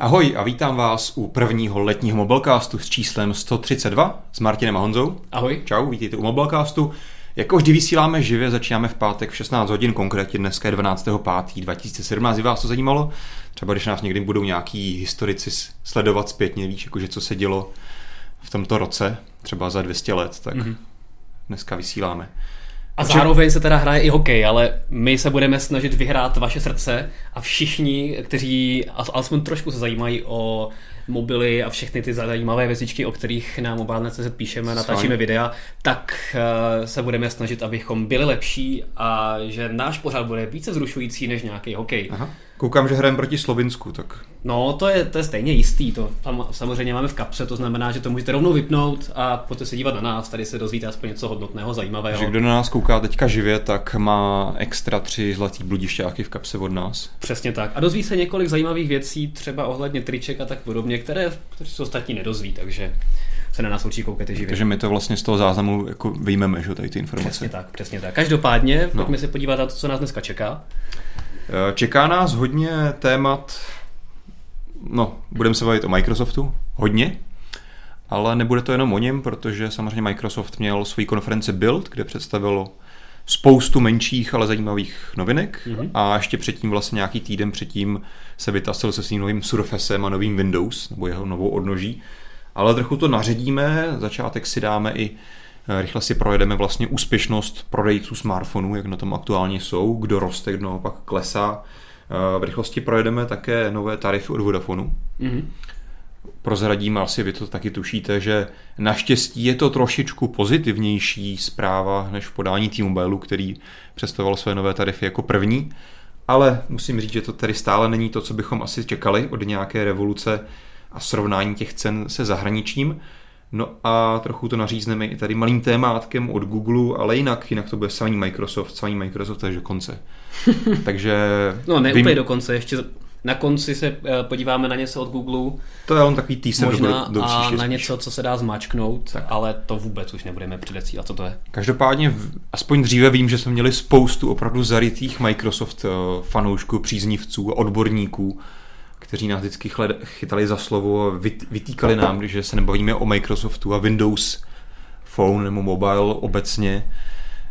Ahoj a vítám vás u prvního letního mobilecastu s číslem 132 s Martinem a Honzou. Ahoj. Čau, vítejte u mobilecastu. Jako vždy vysíláme živě, začínáme v pátek v 16 hodin, konkrétně dneska je 12.5.2017. Kdyby vás to zajímalo, třeba když nás někdy budou nějaký historici sledovat zpětně, víš, jakože co se dělo v tomto roce, třeba za 200 let, tak mm-hmm. dneska vysíláme. A zároveň se teda hraje i hokej, ale my se budeme snažit vyhrát vaše srdce a všichni, kteří alespoň trošku se zajímají o mobily a všechny ty zajímavé věcičky, o kterých na mobilne.cz píšeme, natáčíme videa, tak uh, se budeme snažit, abychom byli lepší a že náš pořád bude více zrušující než nějaký hokej. Aha. Koukám, že hrajeme proti Slovinsku, tak... No, to je, to je stejně jistý, to tam samozřejmě máme v kapse, to znamená, že to můžete rovnou vypnout a pojďte se dívat na nás, tady se dozvíte aspoň něco hodnotného, zajímavého. Že kdo na nás kouká teďka živě, tak má extra tři zlatý bludišťáky v kapse od nás. Přesně tak. A dozví se několik zajímavých věcí, třeba ohledně triček a tak podobně, které, které se ostatní nedozví, takže se na nás určitě koukejte živě. Takže my to vlastně z toho záznamu jako vyjmeme, že tady ty informace. Přesně tak, přesně tak. Každopádně, no. pojďme se podívat na to, co nás dneska čeká. Eh, čeká nás hodně témat, no, budeme se bavit o Microsoftu, hodně, ale nebude to jenom o něm, protože samozřejmě Microsoft měl svoji konferenci Build, kde představilo spoustu menších, ale zajímavých novinek mm-hmm. a ještě předtím, vlastně nějaký týden předtím se vytasil se svým novým Surfacem a novým Windows, nebo jeho novou odnoží. Ale trochu to naředíme, začátek si dáme i Eh, rychle si projedeme vlastně úspěšnost prodejců smartfonů, jak na tom aktuálně jsou, kdo roste, kdo naopak klesá. Eh, v rychlosti projedeme také nové tarify od Vodafonu. Mm-hmm. Prozradím, asi vy to taky tušíte, že naštěstí je to trošičku pozitivnější zpráva než v podání T-Mobile, který představoval své nové tarify jako první. Ale musím říct, že to tady stále není to, co bychom asi čekali od nějaké revoluce a srovnání těch cen se zahraničím. No a trochu to nařízneme i tady malým témátkem od Google, ale jinak, jinak to bude samý Microsoft, samý Microsoft až do konce. Takže... no ne vím... úplně do konce, ještě na konci se eh, podíváme na něco od Google. To je on takový teaser možná do, do a na něco, co se dá zmačknout, tak. ale to vůbec už nebudeme předecílat, co to je. Každopádně, aspoň dříve vím, že jsme měli spoustu opravdu zarytých Microsoft eh, fanoušků, příznivců, odborníků, kteří nás vždycky chytali za slovo a vytýkali nám, že se nebavíme o Microsoftu a Windows Phone nebo mobile obecně.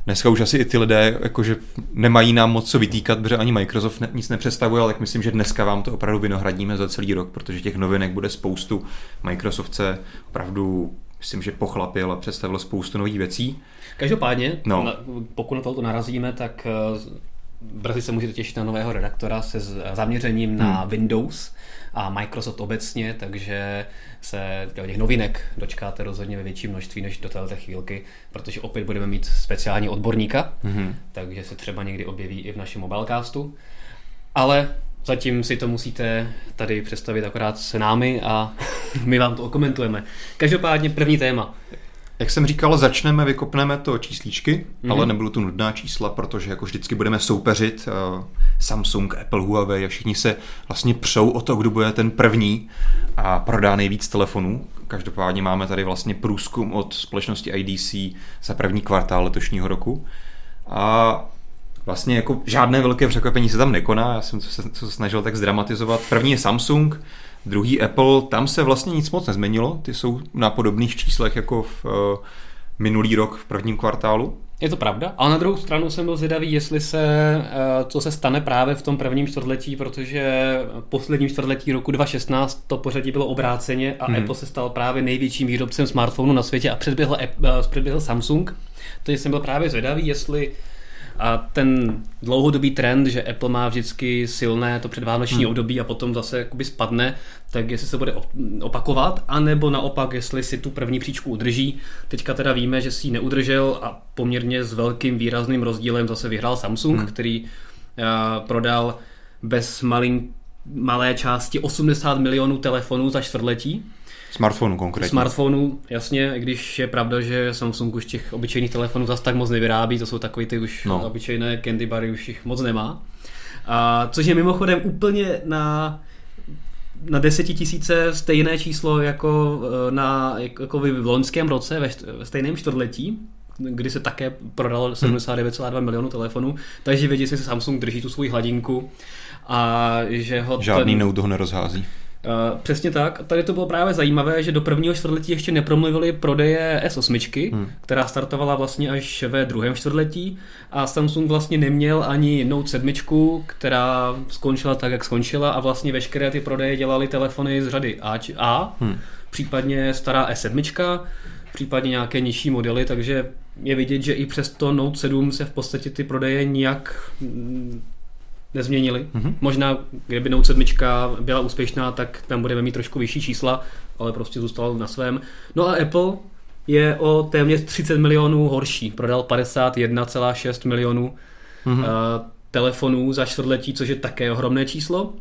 Dneska už asi i ty lidé jakože nemají nám moc co vytýkat, protože ani Microsoft ne, nic nepředstavuje, ale tak myslím, že dneska vám to opravdu vynohradíme za celý rok, protože těch novinek bude spoustu. Microsoft se opravdu myslím, že pochlapil a představil spoustu nových věcí. Každopádně, no. na, pokud na to narazíme, tak eh, brzy se můžete těšit na nového redaktora se zaměřením na hmm. Windows a Microsoft obecně, takže se těch novinek dočkáte rozhodně ve větší množství než do této chvílky, protože opět budeme mít speciální odborníka, hmm. takže se třeba někdy objeví i v našem mobilecastu. Ale zatím si to musíte tady představit akorát se námi a my vám to okomentujeme. Každopádně první téma. Jak jsem říkal, začneme, vykopneme to číslíčky, mm-hmm. ale nebudou to nudná čísla, protože jako vždycky budeme soupeřit uh, Samsung, Apple, Huawei a všichni se vlastně přou o to, kdo bude ten první a prodá nejvíc telefonů. Každopádně máme tady vlastně průzkum od společnosti IDC za první kvartál letošního roku. A vlastně jako žádné velké překvapení se tam nekoná, já jsem se, se snažil tak zdramatizovat. První je Samsung, Druhý Apple, tam se vlastně nic moc nezměnilo, ty jsou na podobných číslech jako v uh, minulý rok v prvním kvartálu. Je to pravda, ale na druhou stranu jsem byl zvědavý, jestli se, uh, co se stane právě v tom prvním čtvrtletí, protože posledním čtvrtletí roku 2016 to pořadí bylo obráceně a hmm. Apple se stal právě největším výrobcem smartphonu na světě a předběhl, uh, předběhl Samsung. Takže jsem byl právě zvědavý, jestli a ten dlouhodobý trend, že Apple má vždycky silné to předvánoční hmm. období a potom zase jakoby spadne, tak jestli se bude opakovat, anebo naopak, jestli si tu první příčku udrží. Teďka teda víme, že si ji neudržel a poměrně s velkým výrazným rozdílem zase vyhrál Samsung, hmm. který uh, prodal bez malin, malé části 80 milionů telefonů za čtvrtletí Smartphonu konkrétně. Smartphonu, jasně, i když je pravda, že Samsung už těch obyčejných telefonů zase tak moc nevyrábí, to jsou takový ty už no. obyčejné candy bary, už jich moc nemá. A, což je mimochodem úplně na na desetitisíce stejné číslo jako, e, na, jako v loňském roce ve, ve stejném čtvrtletí, kdy se také prodalo 79,2 hmm. milionů telefonů, takže vědí, že se Samsung drží tu svoji hladinku a že ho... Žádný ten, nout ho nerozhází Uh, přesně tak. Tady to bylo právě zajímavé, že do prvního čtvrtletí ještě nepromluvili prodeje S8, hmm. která startovala vlastně až ve druhém čtvrtletí a Samsung vlastně neměl ani Note 7, která skončila tak, jak skončila a vlastně veškeré ty prodeje dělali telefony z řady A, A hmm. případně stará S7, případně nějaké nižší modely, takže je vidět, že i přes to Note 7 se v podstatě ty prodeje nijak nezměnili. Mm-hmm. Možná, kdyby Note 7 byla úspěšná, tak tam budeme mít trošku vyšší čísla, ale prostě zůstal na svém. No a Apple je o téměř 30 milionů horší. Prodal 51,6 milionů mm-hmm. uh, telefonů za čtvrtletí, což je také ohromné číslo.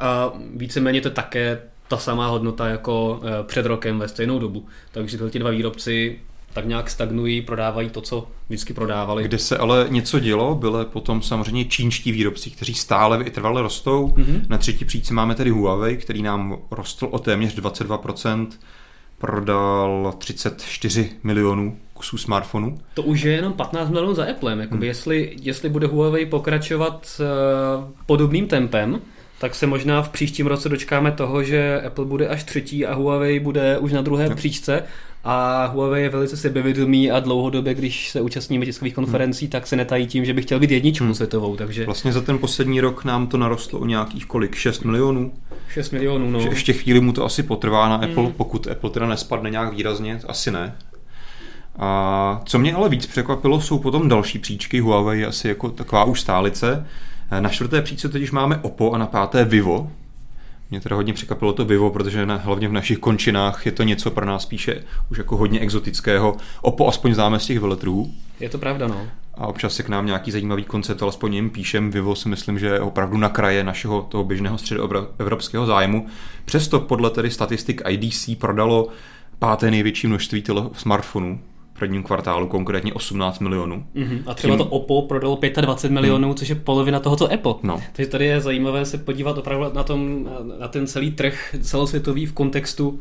A víceméně to je také ta samá hodnota jako uh, před rokem ve stejnou dobu. Takže tyhle dva výrobci tak nějak stagnují, prodávají to, co vždycky prodávali. Kde se ale něco dělo, byly potom samozřejmě čínští výrobci, kteří stále vytrvale rostou. Mm-hmm. Na třetí příčce máme tedy Huawei, který nám rostl o téměř 22%, prodal 34 milionů kusů smartfonů. To už je jenom 15 milionů za Applem. Jakoby hmm. jestli, jestli bude Huawei pokračovat uh, podobným tempem, tak se možná v příštím roce dočkáme toho, že Apple bude až třetí a Huawei bude už na druhé příčce a Huawei je velice sebevědomý a dlouhodobě, když se účastníme tiskových konferencí, hmm. tak se netají tím, že by chtěl být jedničkou hmm. světovou. Takže... Vlastně za ten poslední rok nám to narostlo o nějakých kolik? 6 milionů? 6 milionů, no. Že ještě chvíli mu to asi potrvá na Apple, hmm. pokud Apple teda nespadne nějak výrazně, asi ne. A co mě ale víc překvapilo, jsou potom další příčky. Huawei asi jako taková už stálice. Na čtvrté příčce totiž máme Oppo a na páté Vivo, mě teda hodně překvapilo to Vivo, protože na, hlavně v našich končinách je to něco pro nás spíše už jako hodně exotického. Opo aspoň známe z těch veletrů. Je to pravda, no. A občas se k nám nějaký zajímavý koncept, alespoň jim píšem. Vivo si myslím, že je opravdu na kraje našeho toho běžného středoevropského zájmu. Přesto podle tedy statistik IDC prodalo páté největší množství smartfonů prvním kvartálu, konkrétně 18 milionů. Mm-hmm. A třeba Tím... to Oppo prodalo 25 milionů, mm. což je polovina toho, co Apple. No. Takže tady je zajímavé se podívat opravdu na, tom, na ten celý trh celosvětový v kontextu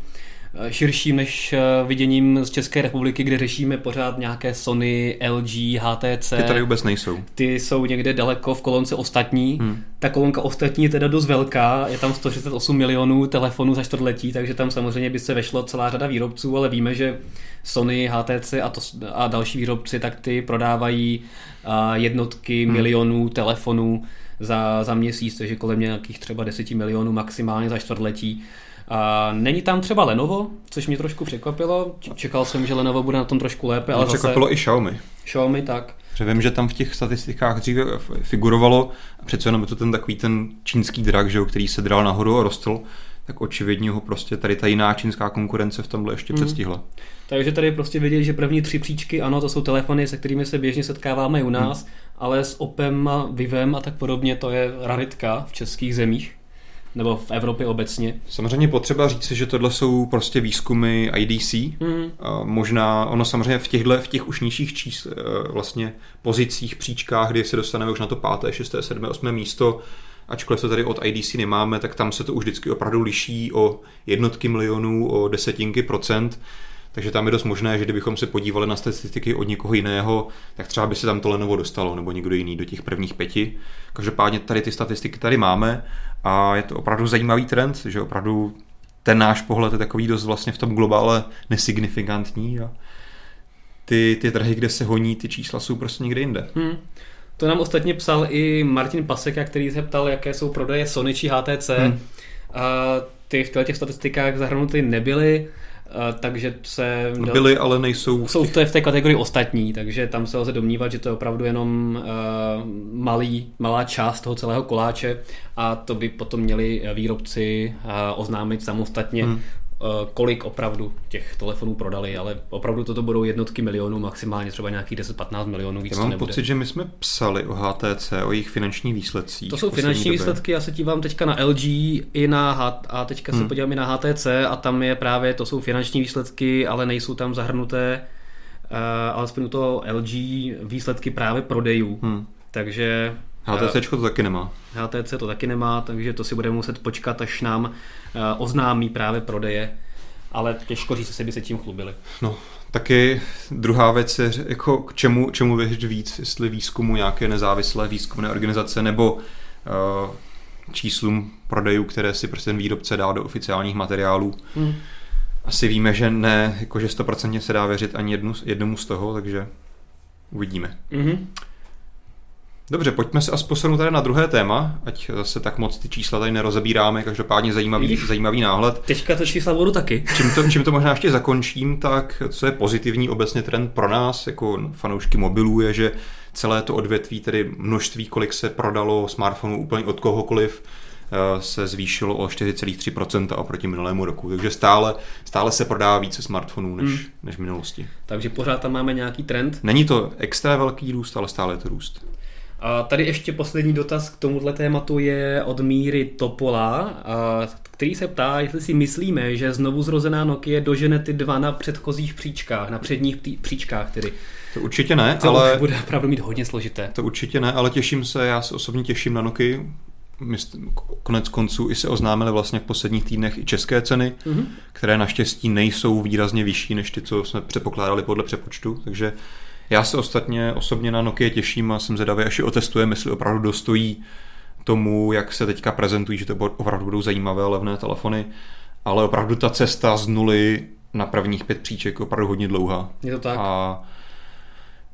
širším než eh, viděním z České republiky, kde řešíme pořád nějaké Sony, LG, HTC. Ty tady vůbec nejsou. Ty jsou někde daleko v kolonce ostatní. Hmm. Ta kolonka ostatní je teda dost velká, je tam 138 milionů telefonů za čtvrtletí, takže tam samozřejmě by se vešlo celá řada výrobců, ale víme, že Sony, HTC a, to, a další výrobci, tak ty prodávají jednotky hmm. milionů telefonů za, za měsíc, takže kolem nějakých třeba 10 milionů maximálně za čtvrtletí. A není tam třeba Lenovo, což mě trošku překvapilo. Čekal jsem, že Lenovo bude na tom trošku lépe. Ale překvapilo zase... i Xiaomi. Xiaomi, tak. Že vím, že tam v těch statistikách dříve figurovalo, a přece jenom je to ten takový ten čínský drak, že, který se dral nahoru a rostl, tak očividně ho prostě tady ta jiná čínská konkurence v tomhle ještě hmm. předstihla. Takže tady prostě vidět, že první tři příčky, ano, to jsou telefony, se kterými se běžně setkáváme u nás, hmm. ale s Opem a Vivem a tak podobně to je raritka v českých zemích nebo v Evropě obecně. Samozřejmě potřeba říct, že tohle jsou prostě výzkumy IDC. Mm. A možná ono samozřejmě v těchto v těch už nižších čísl, eh, vlastně pozicích, příčkách, kdy se dostaneme už na to páté, šesté, sedmé, osmé místo, ačkoliv to tady od IDC nemáme, tak tam se to už vždycky opravdu liší o jednotky milionů, o desetinky procent. Takže tam je dost možné, že kdybychom se podívali na statistiky od někoho jiného, tak třeba by se tam to Lenovo dostalo, nebo někdo jiný do těch prvních pěti. Každopádně tady ty statistiky tady máme a je to opravdu zajímavý trend, že opravdu ten náš pohled je takový dost vlastně v tom globále nesignifikantní a ty, ty trhy, kde se honí, ty čísla jsou prostě někde jinde. Hmm. To nám ostatně psal i Martin Paseka, který se ptal, jaké jsou prodeje Sony či HTC. Hmm. A ty v těch statistikách zahrnuty nebyly takže se... Byly, ale nejsou... Jsou to v té kategorii ostatní, takže tam se lze domnívat, že to je opravdu jenom uh, malý, malá část toho celého koláče a to by potom měli výrobci uh, oznámit samostatně. Hmm. Eh, kolik opravdu těch telefonů prodali, ale opravdu toto budou jednotky milionů, maximálně třeba nějakých 10-15 milionů. Víc já mám to pocit, že my jsme psali o HTC, o jejich finančních výsledcích. To jsou finanční době. výsledky, já se dívám teďka na LG i na H, a teďka hmm. se podívám i na HTC a tam je právě, to jsou finanční výsledky, ale nejsou tam zahrnuté uh, alespoň u toho LG výsledky právě prodejů. Hmm. Takže HTC to taky nemá. HTC to taky nemá, takže to si budeme muset počkat, až nám eh, oznámí právě prodeje, ale těžko říct, jestli by se tím chlubili. No, taky druhá věc je, jako k čemu, čemu věřit víc, jestli výzkumu nějaké nezávislé výzkumné organizace, nebo uh, číslům prodejů, které si prostě ten výrobce dá do oficiálních materiálů. Hmm. Asi víme, že ne, jakože 100% se dá věřit ani jednu, jednomu z toho, takže uvidíme. Mm-hmm. Dobře, pojďme se aspoň posunout tady na druhé téma, ať zase tak moc ty čísla tady nerozebíráme, každopádně zajímavý, zajímavý náhled. Teďka to čísla budu taky. Čím to, čím to možná ještě zakončím, tak co je pozitivní obecně trend pro nás, jako fanoušky mobilů, je, že celé to odvětví, tedy množství, kolik se prodalo smartphonů úplně od kohokoliv, eh, se zvýšilo o 4,3% oproti minulému roku. Takže stále, stále se prodá více smartphonů než, hmm. než v minulosti. Takže pořád tam máme nějaký trend? Není to extra velký růst, ale stále je to růst. A tady ještě poslední dotaz k tomuhle tématu je od Míry Topola, který se ptá, jestli si myslíme, že znovu zrozená Nokia dožene ty dva na předchozích příčkách, na předních příčkách tedy. To určitě ne, to ale... bude opravdu mít hodně složité. To určitě ne, ale těším se, já se osobně těším na Nokia. Konec konců i se oznámily vlastně v posledních týdnech i české ceny, mm-hmm. které naštěstí nejsou výrazně vyšší než ty, co jsme předpokládali podle přepočtu, takže já se ostatně osobně na Nokia těším a jsem zvědavý, až ji otestujeme, jestli opravdu dostojí tomu, jak se teďka prezentují, že to opravdu budou zajímavé levné telefony, ale opravdu ta cesta z nuly na prvních pět příček je opravdu hodně dlouhá. Je to tak. A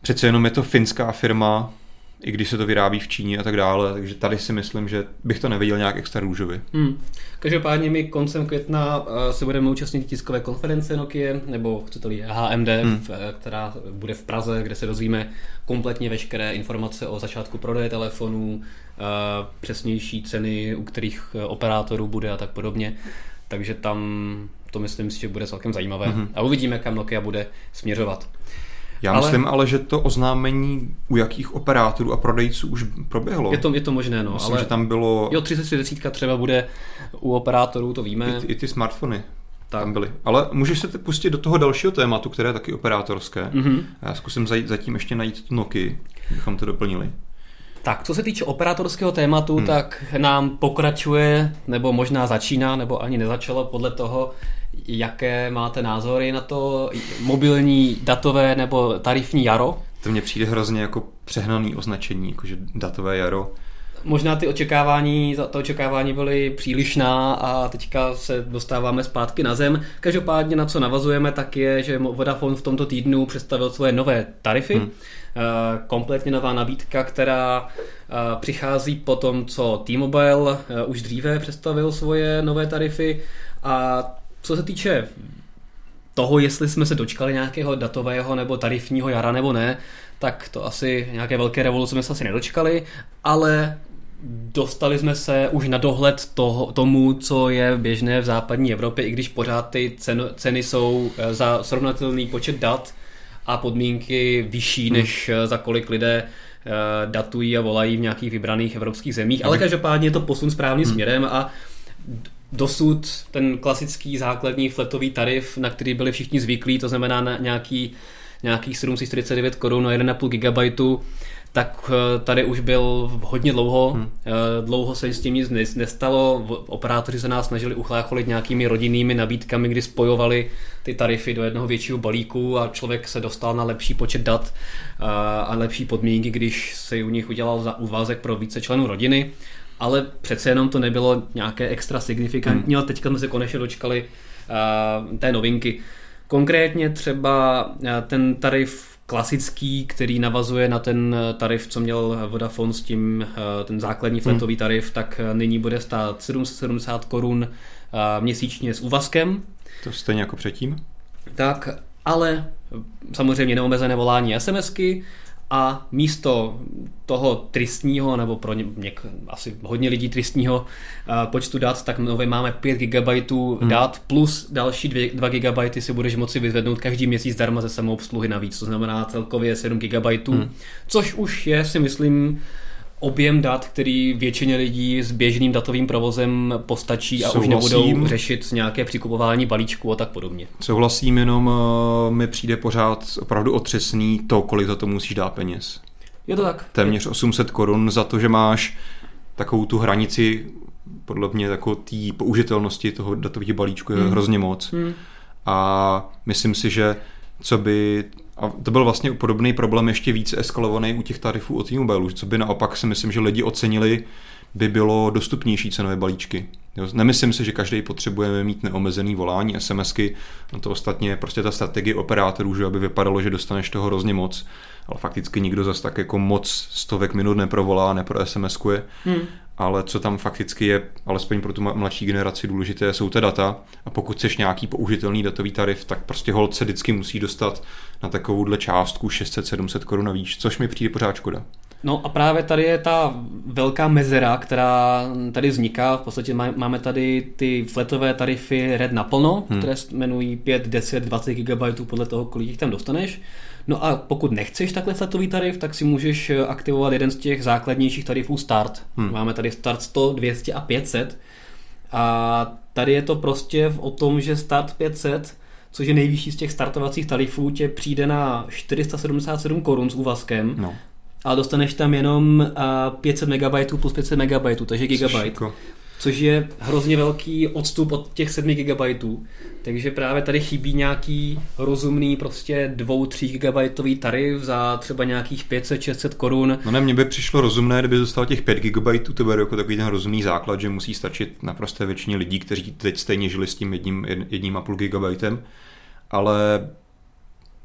přece jenom je to finská firma, i když se to vyrábí v Číně a tak dále, takže tady si myslím, že bych to neviděl nějak extra růžově. Hmm. Každopádně my koncem května eh, se budeme účastnit tiskové konference Nokia, nebo chcete-li HMD, hmm. Eh, která bude v Praze, kde se dozvíme kompletně veškeré informace o začátku prodeje telefonů, eh, přesnější ceny, u kterých operátorů bude a tak podobně. Takže tam to myslím si, že bude celkem zajímavé. hmm A uvidíme, kam Nokia bude směřovat. Já ale... myslím ale, že to oznámení u jakých operátorů a prodejců už proběhlo. Je to, je to možné, no. Myslím, ale... že tam bylo... Jo, 30 třeba bude u operátorů, to víme. I, i ty smartfony tak. tam byly. Ale můžeš se pustit do toho dalšího tématu, které je taky operátorské. Mm-hmm. Já zkusím zajít, zatím ještě najít tu Noky, bychom to doplnili. Tak, co se týče operátorského tématu, hmm. tak nám pokračuje, nebo možná začíná, nebo ani nezačalo podle toho, jaké máte názory na to mobilní datové nebo tarifní jaro? To mně přijde hrozně jako přehnaný označení, jakože datové jaro. Možná ty očekávání, to očekávání byly přílišná a teďka se dostáváme zpátky na zem. Každopádně na co navazujeme, tak je, že Vodafone v tomto týdnu představil svoje nové tarify. Hmm. Eh, kompletně nová nabídka, která eh, přichází po tom, co T-Mobile eh, už dříve představil svoje nové tarify a co se týče toho, jestli jsme se dočkali nějakého datového nebo tarifního jara nebo ne, tak to asi nějaké velké revoluce jsme se asi nedočkali, ale dostali jsme se už na dohled toho, tomu, co je běžné v západní Evropě, i když pořád ty cen, ceny jsou eh, za srovnatelný počet dat a podmínky vyšší, hmm. než eh, za kolik lidé eh, datují a volají v nějakých vybraných evropských zemích, ale každopádně je to posun správným hmm. směrem a dosud ten klasický základní fletový tarif, na který byli všichni zvyklí, to znamená na nějaký, nějakých 749 korun na 1,5 GB, tak eh, tady už byl hodně dlouho. Hmm. Eh, dlouho se s tím nic nestalo. Operátoři se nás snažili uchlácholit nějakými rodinnými nabídkami, kdy spojovali ty tarify do jednoho většího balíku a člověk se dostal na lepší počet dat eh, a lepší podmínky, když se u nich udělal za úvazek pro více členů rodiny ale přece jenom to nebylo nějaké extra signifikantní, hmm. ale teďka jsme se konečně dočkali uh, té novinky. Konkrétně třeba uh, ten tarif klasický, který navazuje na ten tarif, co měl Vodafone s tím, uh, ten základní fletový hmm. tarif, tak nyní bude stát 770 korun měsíčně s úvazkem. To stejně jako předtím? Tak, ale samozřejmě neomezené volání SMSky, a místo toho tristního, nebo pro ně, něk, asi hodně lidí tristního uh, počtu dat, tak nově máme 5 GB hmm. dat plus další 2, 2 GB si budeš moci vyzvednout každý měsíc zdarma ze samoobsluhy navíc, to znamená celkově 7 GB, hmm. což už je si myslím objem dat, který většině lidí s běžným datovým provozem postačí a Souhlasím. už nebudou řešit nějaké přikupování balíčku a tak podobně. Souhlasím, jenom uh, mi přijde pořád opravdu otřesný to, kolik za to musíš dát peněz. Je to tak. Téměř 800 korun za to, že máš takovou tu hranici podle mě jako té použitelnosti toho datového balíčku je hmm. hrozně moc. Hmm. A myslím si, že co by a to byl vlastně podobný problém ještě víc eskalovaný u těch tarifů od T-Mobile, co by naopak si myslím, že lidi ocenili, by bylo dostupnější cenové balíčky. Jo, nemyslím si, že každý potřebuje mít neomezený volání, SMSky, no to ostatně je prostě ta strategie operátorů, že aby vypadalo, že dostaneš toho hrozně moc, ale fakticky nikdo zas tak jako moc stovek minut neprovolá, nepro SMSkuje. Hmm ale co tam fakticky je, alespoň pro tu mladší generaci důležité, jsou ty data a pokud chceš nějaký použitelný datový tarif, tak prostě hold se vždycky musí dostat na takovouhle částku 600-700 korun navíc, což mi přijde pořád škoda. No a právě tady je ta velká mezera, která tady vzniká. V podstatě máme tady ty fletové tarify Red naplno, hmm. které jmenují 5, 10, 20 GB podle toho, kolik jich tam dostaneš. No a pokud nechceš takhle fletový tarif, tak si můžeš eh, aktivovat jeden z těch základnějších tarifů Start. Hmm. Máme tady Start 100, 200 a 500. A tady je to prostě o tom, že Start 500 což je nejvyšší z těch startovacích tarifů, tě přijde na 477 korun s úvazkem, no. a dostaneš tam jenom 500 MB plus 500 MB, takže gigabyte což je hrozně velký odstup od těch 7 GB. Takže právě tady chybí nějaký rozumný prostě 2-3 GB tarif za třeba nějakých 500-600 korun. No ne, mně by přišlo rozumné, kdyby dostal těch 5 GB, to bude jako takový ten rozumný základ, že musí stačit naprosto většině lidí, kteří teď stejně žili s tím jedním, jedním a půl gigabajtem. Ale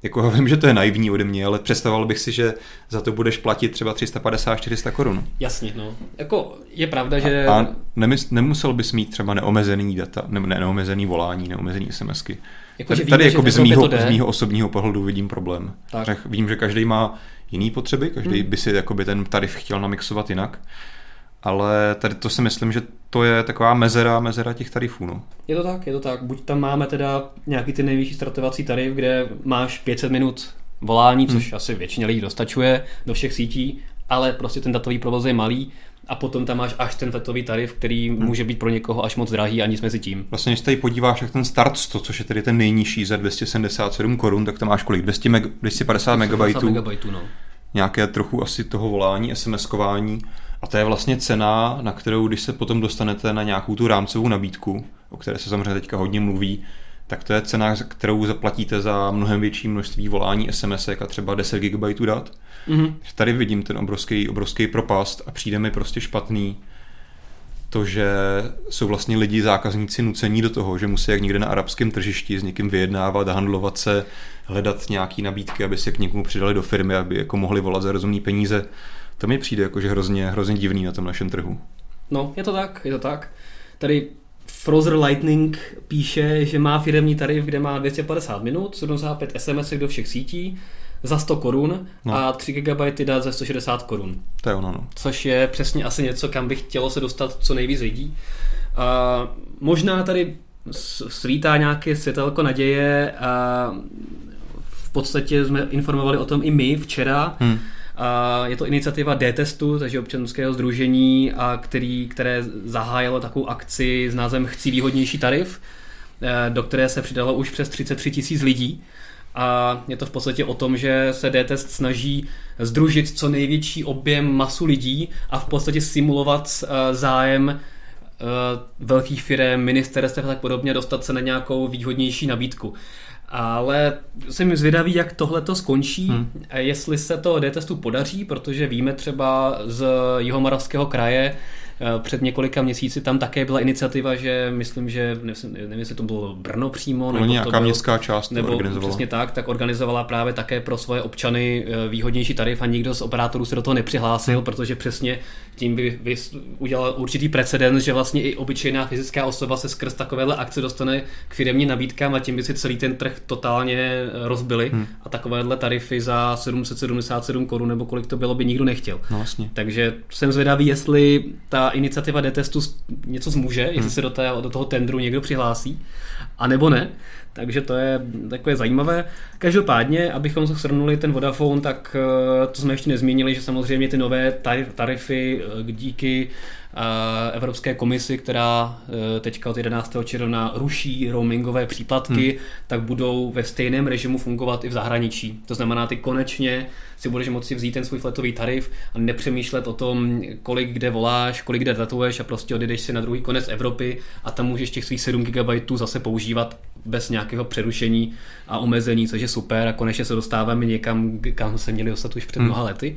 jako vím, že to je naivní ode mě, ale představoval bych si, že za to budeš platit třeba 350-400 korun. Jasně, no. Jako je pravda, že... A, a nemys, nemusel bys mít třeba neomezený data, ne, neomezený volání, neomezený SMSky. Jako, tady, víme, tady jako z mýho, z mýho osobního pohledu vidím problém. Tak. Vím, že každý má jiný potřeby, každý hmm. by si jakoby ten tarif chtěl namixovat jinak ale tady to si myslím, že to je taková mezera, mezera těch tarifů. No. Je to tak, je to tak. Buď tam máme teda nějaký ty nejvyšší startovací tarif, kde máš 500 minut volání, což hmm. asi většině lidí dostačuje do všech sítí, ale prostě ten datový provoz je malý a potom tam máš až ten letový tarif, který hmm. může být pro někoho až moc drahý a nic mezi tím. Vlastně, když tady podíváš, jak ten start 100, což je tedy ten nejnižší za 277 korun, tak tam máš kolik? 200 meg- 250 megabajtů. no. Nějaké trochu asi toho volání, SMS-kování a to je vlastně cena, na kterou, když se potom dostanete na nějakou tu rámcovou nabídku, o které se samozřejmě teďka hodně mluví, tak to je cena, kterou zaplatíte za mnohem větší množství volání SMS a třeba 10 GB dat. Mm-hmm. Tady vidím ten obrovský, obrovský propast a přijde mi prostě špatný to, že jsou vlastně lidi, zákazníci nucení do toho, že musí jak někde na arabském tržišti s někým vyjednávat, handlovat se, hledat nějaký nabídky, aby se k někomu přidali do firmy, aby jako mohli volat za rozumné peníze. To mi přijde jakože hrozně, hrozně divný na tom našem trhu. No, je to tak, je to tak. Tady Frozer Lightning píše, že má firmní tarif, kde má 250 minut, 75 SMS do všech sítí, za 100 korun no. a 3 GB dát za 160 korun. To je ono, no. Což je přesně asi něco, kam bych chtělo se dostat co nejvíc lidí. A možná tady svítá nějaké světelko naděje a v podstatě jsme informovali o tom i my včera, hmm je to iniciativa D-testu, takže občanského združení, a který, které zahájilo takovou akci s názvem Chci výhodnější tarif, eh, do které se přidalo už přes 33 tisíc lidí. A je to v podstatě o tom, že se D-test snaží združit co největší objem masu lidí a v podstatě simulovat eh, zájem eh, velkých firm, ministerstev a tak podobně, dostat se na nějakou výhodnější nabídku. Ale jsem zvědavý, jak tohle to skončí, hmm. jestli se to D-testu podaří, protože víme třeba z Jihomoravského kraje, před několika měsíci tam také byla iniciativa, že myslím, že nevím, jestli to bylo Brno přímo, nebo nějaká to byl, městská část nebo organizovala. přesně tak, tak organizovala právě také pro svoje občany eh, výhodnější tarif a nikdo z operátorů se do toho nepřihlásil, hmm. protože přesně tím by, by udělal určitý precedens, že vlastně i obyčejná fyzická osoba se skrz takovéhle akce dostane k firmním nabídkám a tím by si celý ten trh totálně eh, rozbili hmm. a takovéhle tarify za 777 korun nebo kolik to bylo by nikdo nechtěl. No, vlastně. Takže jsem zvědavý, jestli ta iniciativa detestu něco zmůže, jestli hmm. se do, té, do toho tendru někdo přihlásí, a nebo ne. Takže to je takové zajímavé. Každopádně, abychom se shrnuli ten Vodafone, tak eh, to jsme ještě nezmínili, že samozřejmě ty nové tarify eh, díky Evropské komisi, která e, teďka od 11. června ruší roamingové příplatky, hmm. tak budou ve stejném režimu fungovat i v zahraničí. To znamená, ty konečně si budeš moci vzít ten svůj fletový tarif a nepřemýšlet o tom, kolik kde voláš, kolik kde datuješ a prostě odjedeš si na druhý konec Evropy a tam můžeš těch svých 7 GB zase používat bez nějakého přerušení a omezení, což je super a konečně se dostáváme někam, kam se měli dostat už před hmm. mnoha lety.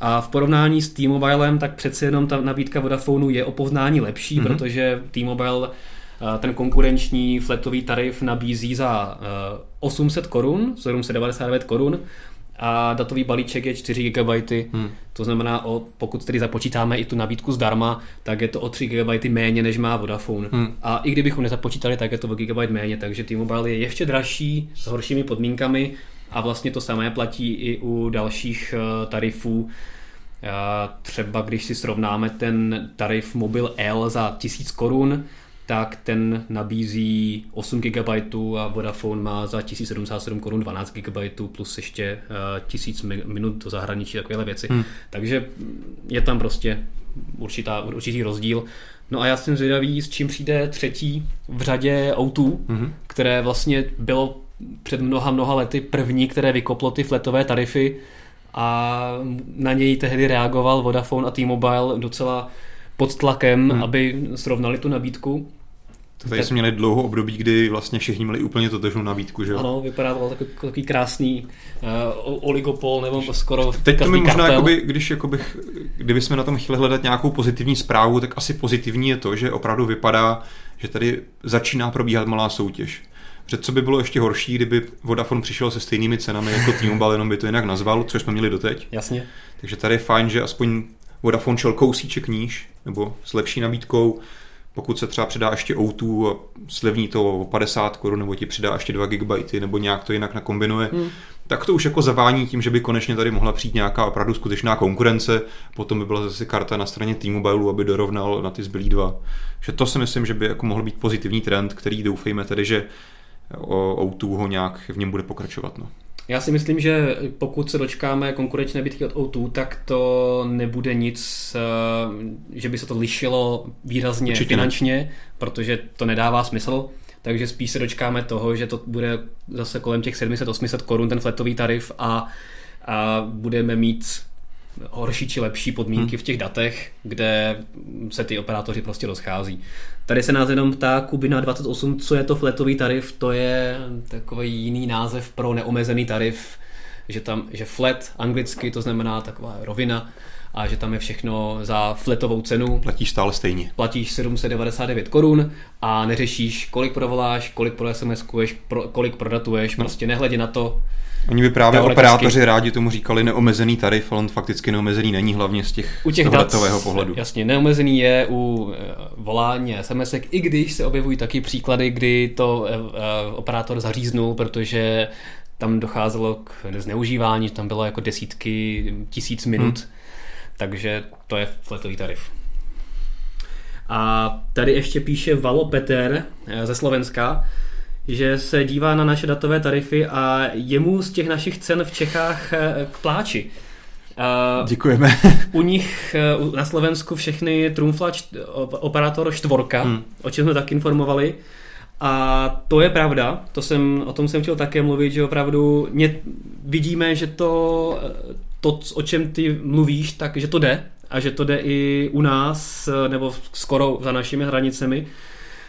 A v porovnání s T-Mobilem, tak přece jenom ta nabídka Vodafonu je o poznání lepší, mm-hmm. protože T-Mobile eh, ten konkurenční fletový tarif nabízí za 800 korun, 799 korun, a datový balíček je 4 GB, hmm. to znamená, o, pokud tedy započítáme i tu nabídku zdarma, tak je to o 3 GB méně, než má Vodafone. Hmm. A i kdybychom nezapočítali, tak je to o GB méně, takže T-Mobile je ještě dražší, s horšími podmínkami a vlastně to samé platí i u dalších eh, tarifů. Třeba když si srovnáme ten tarif Mobil L za 1000 korun, tak ten nabízí 8 GB a Vodafone má za 1077 korun 12 GB plus ještě uh, eh, 1000 minut do zahraničí, takovéhle věci. Hmm. Takže je tam prostě určitá, určitý rozdíl. No a já jsem zvědavý, s čím přijde třetí v řadě O2, hmm. které vlastně bylo před mnoha, mnoha lety první, které vykoplo ty fletové tarify a na něj tehdy reagoval Vodafone a T-Mobile docela pod tlakem, hmm. aby srovnali tu nabídku. Tady jsme měli dlouho období, kdy vlastně všichni měli úplně totožnou nabídku, že Ano, vypadá to takový, takový krásný uh, oligopol, nebo skoro Teď to mi možná, jakoby, když jakoby, kdyby jsme na tom chtěli hledat nějakou pozitivní zprávu, tak asi pozitivní je to, že opravdu vypadá, že tady začíná probíhat malá soutěž. Že co by bylo ještě horší, kdyby Vodafone přišel se stejnými cenami jako T-Mobile, jenom by to jinak nazval, což jsme měli doteď. Jasně. Takže tady je fajn, že aspoň Vodafone šel kousíček níž, nebo s lepší nabídkou, pokud se třeba přidá ještě O2 a slevní to o 50 korun, nebo ti přidá ještě 2 GB, nebo nějak to jinak nakombinuje, hmm. tak to už jako zavání tím, že by konečně tady mohla přijít nějaká opravdu skutečná konkurence, potom by byla zase karta na straně T-Mobile, aby dorovnal na ty zbylý dva. Že to si myslím, že by jako mohl být pozitivní trend, který doufejme tedy, že O2 ho nějak v něm bude pokračovat. No. Já si myslím, že pokud se dočkáme konkurenční nabídky od O2, tak to nebude nic, eh, že by se to lišilo výrazně Určitě finančně, ne. protože to nedává smysl. Takže spíš se dočkáme toho, že to bude zase kolem těch 700-800 korun ten fletový tarif a, a budeme mít horší či lepší podmínky hmm. v těch datech, kde se ty operátoři prostě rozchází. Tady se nás jenom ptá Kubina 28, co je to fletový tarif, to je takový jiný název pro neomezený tarif, že tam, že flat anglicky to znamená taková rovina a že tam je všechno za fletovou cenu. Platíš stále stejně. Platíš 799 korun a neřešíš, kolik provoláš, kolik pro SMS pro, kolik prodatuješ, no. prostě nehledě na to, Oni by právě operátoři rádi tomu říkali neomezený tarif, ale on fakticky neomezený není hlavně z těch u těch dat, pohledu. Jasně, neomezený je u eh, volání sms i když se objevují taky příklady, kdy to eh, eh, operátor zaříznul, protože tam docházelo k zneužívání, tam bylo jako desítky tisíc minut, hmm. takže to je fletový tarif. A tady ještě píše Valo Peter ze Slovenska, že se dívá na naše datové tarify a jemu z těch našich cen v Čechách eh, k pláči. Uh, Děkujeme. u nich uh, na Slovensku všechny trumfla čt, operátor čtvorka, hmm. o čem jsme tak informovali. A to je pravda, to jsem, o tom jsem chtěl také mluvit, že opravdu mě, vidíme, že to, to, o čem ty mluvíš, tak že to jde a že to jde i u nás, nebo skoro za našimi hranicemi.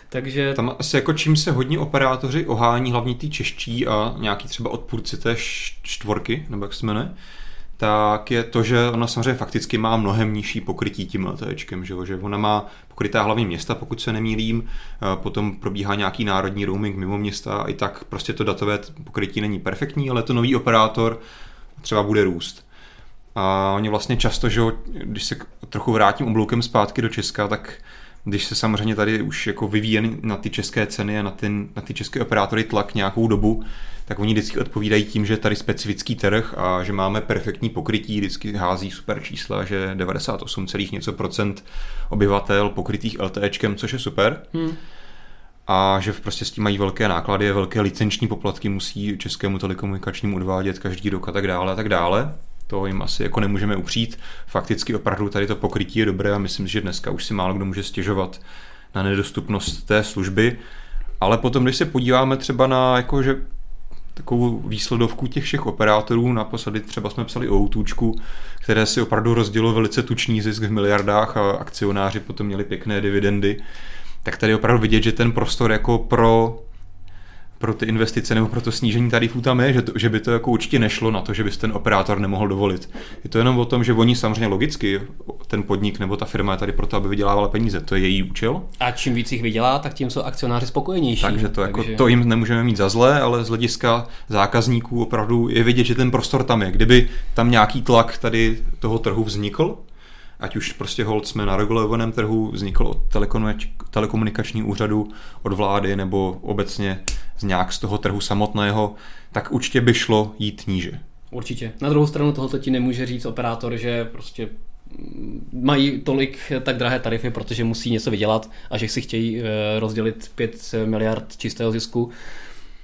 Takže... Tam asi jako čím se hodně operátoři ohání, hlavně ty čeští a nějaký třeba odpůrci té čtvorky, nebo jak se jmenuje, tak je to, že ona samozřejmě fakticky má mnohem nižší pokrytí tím LTEčkem, že, že ona má pokrytá hlavně města, pokud se nemýlím, potom probíhá nějaký národní roaming mimo města a i tak prostě to datové pokrytí není perfektní, ale to nový operátor třeba bude růst. A oni vlastně často, že když se trochu vrátím obloukem zpátky do Česka, tak když se samozřejmě tady už jako vyvíjí na ty české ceny a na, ten, na ty české operátory tlak nějakou dobu, tak oni vždycky odpovídají tím, že tady specifický trh a že máme perfektní pokrytí, vždycky hází super čísla, že 98, něco procent obyvatel pokrytých LTEčkem, což je super. Hmm. A že prostě s tím mají velké náklady, velké licenční poplatky musí českému telekomunikačnímu odvádět každý rok a tak dále a tak dále to jim asi jako nemůžeme upřít. Fakticky opravdu tady to pokrytí je dobré a myslím, že dneska už si málo kdo může stěžovat na nedostupnost té služby. Ale potom, když se podíváme třeba na jakože takovou výsledovku těch všech operátorů, naposledy třeba jsme psali o Outůčku, které si opravdu rozdělilo velice tučný zisk v miliardách a akcionáři potom měli pěkné dividendy, tak tady opravdu vidět, že ten prostor jako pro pro ty investice nebo pro to snížení tarifů tam je, že, to, že by to jako určitě nešlo na to, že by ten operátor nemohl dovolit. Je to jenom o tom, že oni samozřejmě logicky, ten podnik nebo ta firma je tady proto, aby vydělávala peníze. To je její účel. A čím víc jich vydělá, tak tím jsou akcionáři spokojenější. Takže to, jako, Takže... to jim nemůžeme mít za zlé, ale z hlediska zákazníků opravdu je vidět, že ten prostor tam je. Kdyby tam nějaký tlak tady toho trhu vznikl, ať už prostě hold jsme na regulovaném trhu, vznikl od telekomunikačního úřadu, od vlády nebo obecně z nějak z toho trhu samotného, tak určitě by šlo jít níže. Určitě. Na druhou stranu toho ti nemůže říct operátor, že prostě mají tolik tak drahé tarify, protože musí něco vydělat a že si chtějí eh, rozdělit 5 miliard čistého zisku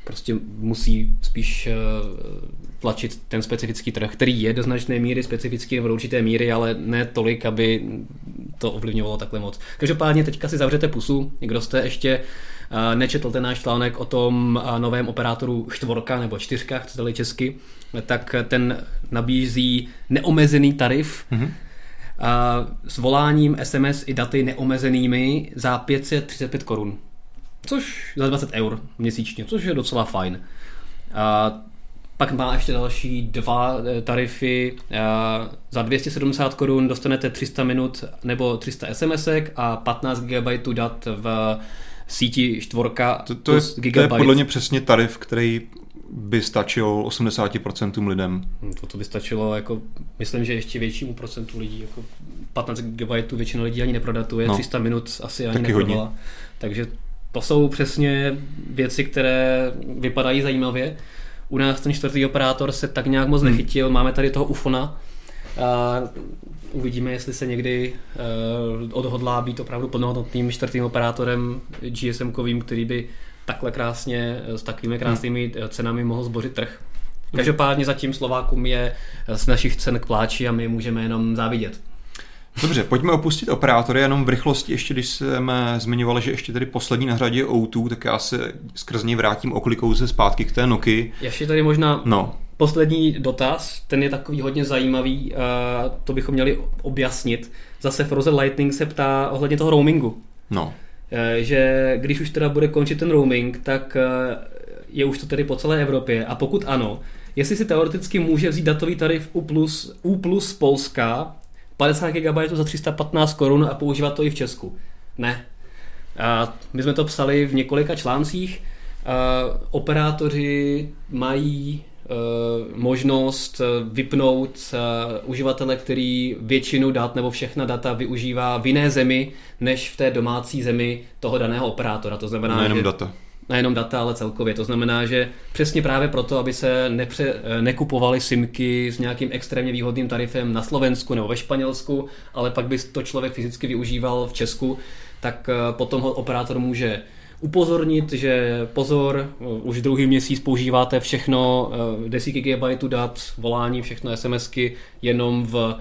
prostě musí spíš eh, tlačit ten specifický trh, který je do značné míry specifický nebo do určité míry, ale ne tolik, aby to ovlivňovalo takhle moc. Každopádně teďka si zavřete pusu, kdo jste ještě nečetl ten náš článek o tom eh, novém operátoru čtvorka nebo čtyřka, chcete-li česky, tak ten nabízí neomezený tarif, mm-hmm. s voláním SMS i daty neomezenými za 535 korun což za 20 eur měsíčně, což je docela fajn. A pak má ještě další dva eh, tarify. A za 270 korun dostanete 300 minut nebo 300 SMS a 15 GB dat v síti čtvorka to, to, je, to je podle mě přesně tarif, který by stačil 80% lidem. Hm, to, to by stačilo, jako, myslím, že ještě většímu procentu lidí. Jako 15 GB většina lidí ani neprodatuje, no, 300 minut asi ani neprovala. Takže to jsou přesně věci, které vypadají zajímavě. U nás ten čtvrtý operátor se tak nějak moc hmm. nechytil. Máme tady toho Ufona. A uvidíme, jestli se někdy uh, odhodlá být opravdu plnohodnotným čtvrtým operátorem GSM-kovým, který by takhle krásně, s takovými krásnými hmm. cenami mohl zbořit trh. Každopádně zatím Slovákům je z našich cen k pláči a my můžeme jenom závidět. Dobře, pojďme opustit operátory, jenom v rychlosti ještě, když jsme zmiňovali, že ještě tady poslední na řadě je O2, tak já se skrz něj vrátím oklikou se zpátky k té Noky. Ještě tady možná no. poslední dotaz, ten je takový hodně zajímavý, to bychom měli objasnit. Zase Frozen Lightning se ptá ohledně toho roamingu. No. E, že když už teda bude končit ten roaming, tak e, je už to tedy po celé Evropě a pokud ano, jestli si teoreticky může vzít datový tarif U U plus Polska 50 GB za 315 korun a používat to i v Česku. Ne. A my jsme to psali v několika článcích. A operátoři mají uh, možnost vypnout uh, uživatele, který většinu dat nebo všechna data využívá v jiné zemi, než v té domácí zemi toho daného operátora. To znamená, Nejenom že... data nejenom data, ale celkově. To znamená, že přesně právě proto, aby se nepře, nekupovaly simky s nějakým extrémně výhodným tarifem na Slovensku nebo ve Španělsku, ale pak by to člověk fyzicky využíval v Česku, tak eh, potom ho operátor může upozornit, že pozor, eh, už druhý měsíc používáte všechno, eh, desítky GB dat, volání, všechno SMSky jenom v,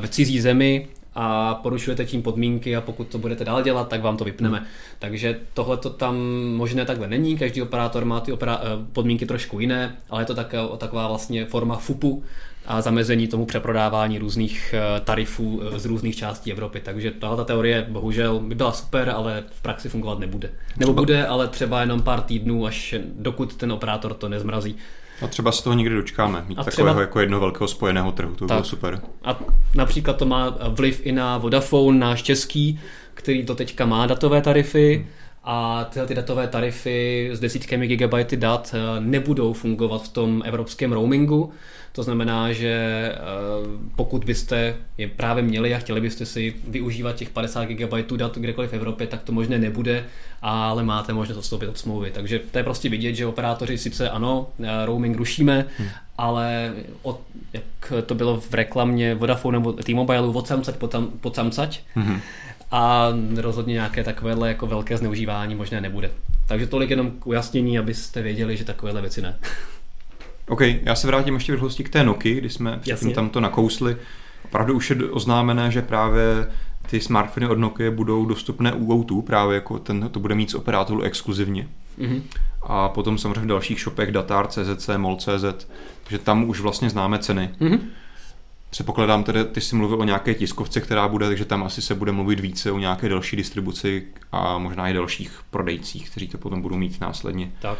v cizí zemi a porušujete tím podmínky a pokud to budete dál dělat, tak vám to vypneme. Hmm. Takže tohle to tam možné takhle není, každý operátor má ty opera- eh, podmínky trošku jiné, ale je to tak, taková vlastně forma FUPu a zamezení tomu přeprodávání různých eh, tarifů eh, z různých částí Evropy. Takže tahle teorie bohužel by byla super, ale v praxi fungovat nebude. Nebo bude, ale třeba jenom pár týdnů, až dokud ten operátor to nezmrazí. A třeba se toho někdy dočkáme, mít a takového třeba... jako jednoho velkého spojeného trhu, to by bylo super. A například to má vliv i na Vodafone, náš český, který to teďka má datové tarify. Hmm a tyhle ty datové tarify s desítkami gigabajty dat eh, nebudou fungovat v tom evropském roamingu. To znamená, že eh, pokud byste je právě měli a chtěli byste si využívat těch 50 GB dat kdekoliv v Evropě, tak to možné nebude, ale máte možnost odstoupit od smlouvy. Takže to je prostě vidět, že operátoři sice ano, eh, roaming rušíme, hmm. ale od, jak to bylo v reklamě Vodafone nebo T-Mobile, od samcať po, tam, po samcať, hmm a rozhodně nějaké takovéhle jako velké zneužívání možné nebude. Takže tolik jenom k ujasnění, abyste věděli, že takovéhle věci ne. OK, já se vrátím ještě v rychlosti k té Noky, kdy jsme předtím tam to nakousli. Opravdu už je oznámené, že právě ty smartfony od Nokia budou dostupné u O2, právě jako ten, to bude mít z operátorů exkluzivně. Mm-hmm. A potom samozřejmě v dalších shopech Datar, CZC, MOL.cz, takže tam už vlastně známe ceny. Mm-hmm. Předpokládám tedy, ty jsi mluvil o nějaké tiskovce, která bude, takže tam asi se bude mluvit více o nějaké další distribuci a možná i dalších prodejcích, kteří to potom budou mít následně. Tak.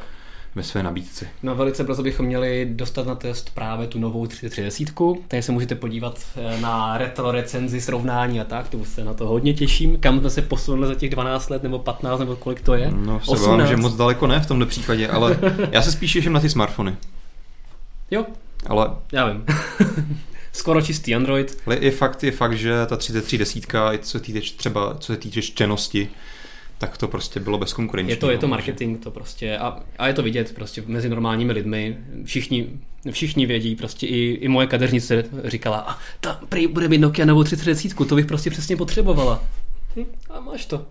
Ve své nabídce. No velice brzo bychom měli dostat na test právě tu novou 330. Tady se můžete podívat eh, na retro recenzi, srovnání a tak, to se na to hodně těším. Kam jsme se posunuli za těch 12 let nebo 15 nebo kolik to je? No se bavím, že moc daleko ne v tomto případě, ale já se spíš těším na ty smartfony. Jo. Ale... Já vím. Skoro čistý Android. Ale je fakt, je fakt, že ta 33 desítka, co se týče třeba, co se týče čtenosti, tak to prostě bylo bezkonkurenční. Je to, je to marketing, to prostě, a, a je to vidět prostě mezi normálními lidmi, všichni, všichni vědí, prostě i, i moje kadeřnice říkala, a ta prý bude mít Nokia novou 330, to bych prostě přesně potřebovala. Hm, a máš to.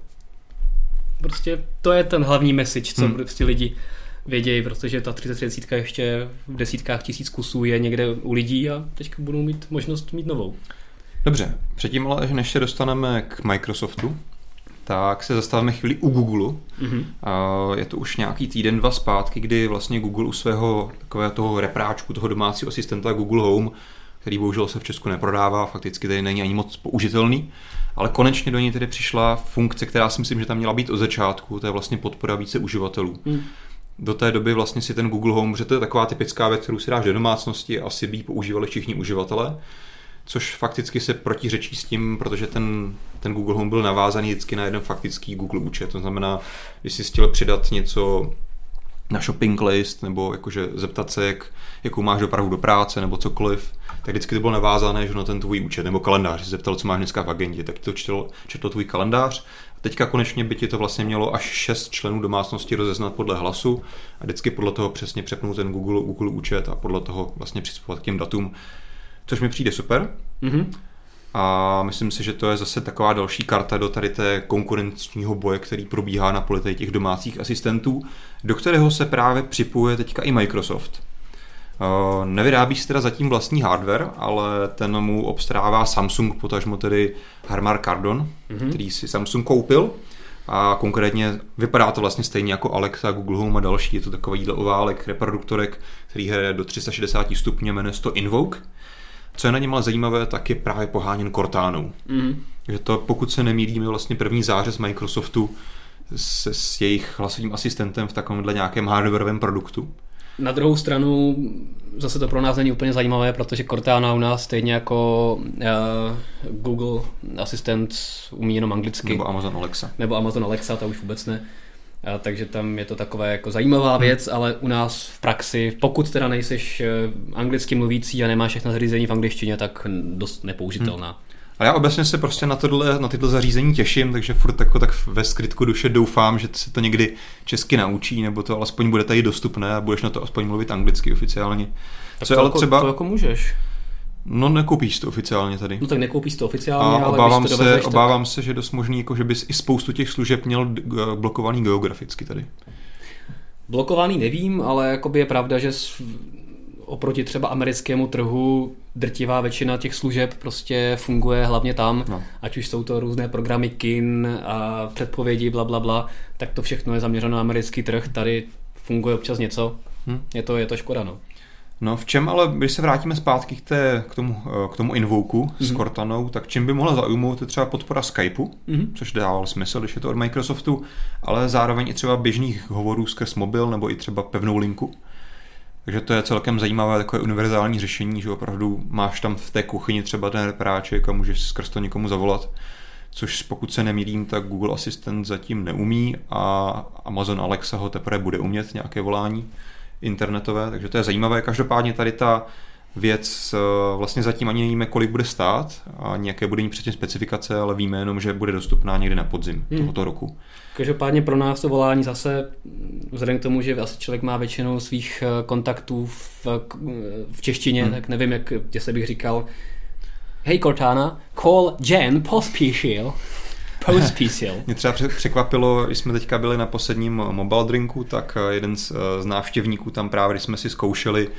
Prostě to je ten hlavní message, co hmm. prostě lidi vědějí, protože ta 3030 ještě v desítkách tisíc kusů je někde u lidí a teďka budou mít možnost mít novou. Dobře, předtím ale než se dostaneme k Microsoftu, tak se zastavíme chvíli u Google. Mm-hmm. Je to už nějaký týden, dva zpátky, kdy vlastně Google u svého takového toho repráčku, toho domácího asistenta Google Home, který bohužel se v Česku neprodává, fakticky tady není ani moc použitelný, ale konečně do něj tedy přišla funkce, která si myslím, že tam měla být od začátku, to je vlastně podpora více uživatelů. Mm. Do té doby vlastně si ten Google Home, že to je taková typická věc, kterou si dáš do domácnosti, asi by ji používali všichni uživatelé což fakticky se protiřečí s tím, protože ten, ten Google Home byl navázaný vždycky na jeden faktický Google účet. To znamená, když jsi chtěl přidat něco na shopping list, nebo jakože zeptat se, jak, jakou máš dopravu do práce, nebo cokoliv, tak vždycky to bylo navázané že na ten tvůj účet, nebo kalendář. Jsi zeptal, co máš dneska v agendě, tak to četl, četl tvůj kalendář. A teďka konečně by ti to vlastně mělo až 6 členů domácnosti rozeznat podle hlasu a vždycky podle toho přesně přepnout ten Google, Google účet a podle toho vlastně přispěvat k těm datům, což mi přijde super. Mm-hmm. A myslím si, že to je zase taková další karta do tady té konkurenčního boje, který probíhá na poli těch domácích asistentů, do kterého se právě připojuje teďka i Microsoft. Uh, nevyrábí si teda zatím vlastní hardware, ale ten mu obstarává Samsung, potažmo tedy Harmar Kardon, mm-hmm. který si Samsung koupil. A konkrétně vypadá to vlastně stejně jako Alexa, Google Home a další. Je to takový oválek, reproduktorek, který hraje do 360 stupňů, jmenuje se to Invoke. Co je na něm ale zajímavé, tak je právě poháněn Cortánou. Mm. Že to, pokud se nemýlíme, vlastně první zářez Microsoftu se, s jejich hlasovým asistentem v takovémhle nějakém hardwareovém produktu. Na druhou stranu zase to pro nás není úplně zajímavé, protože Cortana u nás stejně jako uh, Google asistent umí jenom anglicky. Nebo Amazon Alexa. Nebo Amazon Alexa, to už vůbec ne. Takže tam je to takové jako zajímavá hmm. věc, ale u nás v praxi, pokud teda nejseš eh, anglicky mluvící a nemáš všechno zařízení v angličtině, tak dost nepoužitelná. Hmm. A já obecně se prostě na, tohle, na tyto zařízení těším, takže furt jako tak ve skrytku duše doufám, že se to někdy česky naučí, nebo to alespoň bude tady dostupné a budeš na to aspoň mluvit anglicky oficiálně. Tak Co to, ale jako, třeba... to jako můžeš. No nekoupíš to oficiálně tady. No tak nekoupíš to oficiálně, a ale obávám, to se, obávám tak... se, že dost možný, jako, že bys i spoustu těch služeb měl blokovaný geograficky tady. Blokovaný nevím, ale jakoby je pravda, že oproti třeba americkému trhu drtivá většina těch služeb prostě funguje hlavně tam, no. ať už jsou to různé programy kin a předpovědi, bla, bla, bla, tak to všechno je zaměřeno na americký trh, tady funguje občas něco, hm. je, to, je to škoda, no. No v čem ale, když se vrátíme zpátky k, té, k tomu, eh, k tomu invoku mm-hmm. s mhm. Cortanou, tak čím by mohla zaujmout je třeba podpora Skypeu, mm-hmm. což dával smysl, když je to od Microsoftu, ale zároveň i třeba běžných hovorů skrz mobil nebo i třeba pevnou linku. Takže to je celkem zajímavé takové univerzální řešení, že opravdu máš tam v té kuchyni třeba ten repráček a můžeš skrz to někomu zavolat. Což pokud se nemýlím, tak Google Assistant zatím neumí a Amazon Alexa ho teprve bude umět nějaké volání internetové, takže to je zajímavé. Každopádně tady ta věc eh, vlastně zatím ani nevíme, kolik bude stát a nějaké bude předtím specifikace, ale víme jenom, že bude dostupná někdy na podzim hmm. tohoto roku. Každopádně pro nás to volání zase, vzhledem k tomu, že asi člověk má většinou svých eh, kontaktů v, v češtině, hmm. tak nevím, jak se bych říkal, Hej Cortana, call Jen Pospíšil. Post-PCL. Mě třeba překvapilo, když jsme teďka byli na posledním mobile drinku, tak eh, jeden z, eh, z návštěvníků tam právě, když jsme si zkoušeli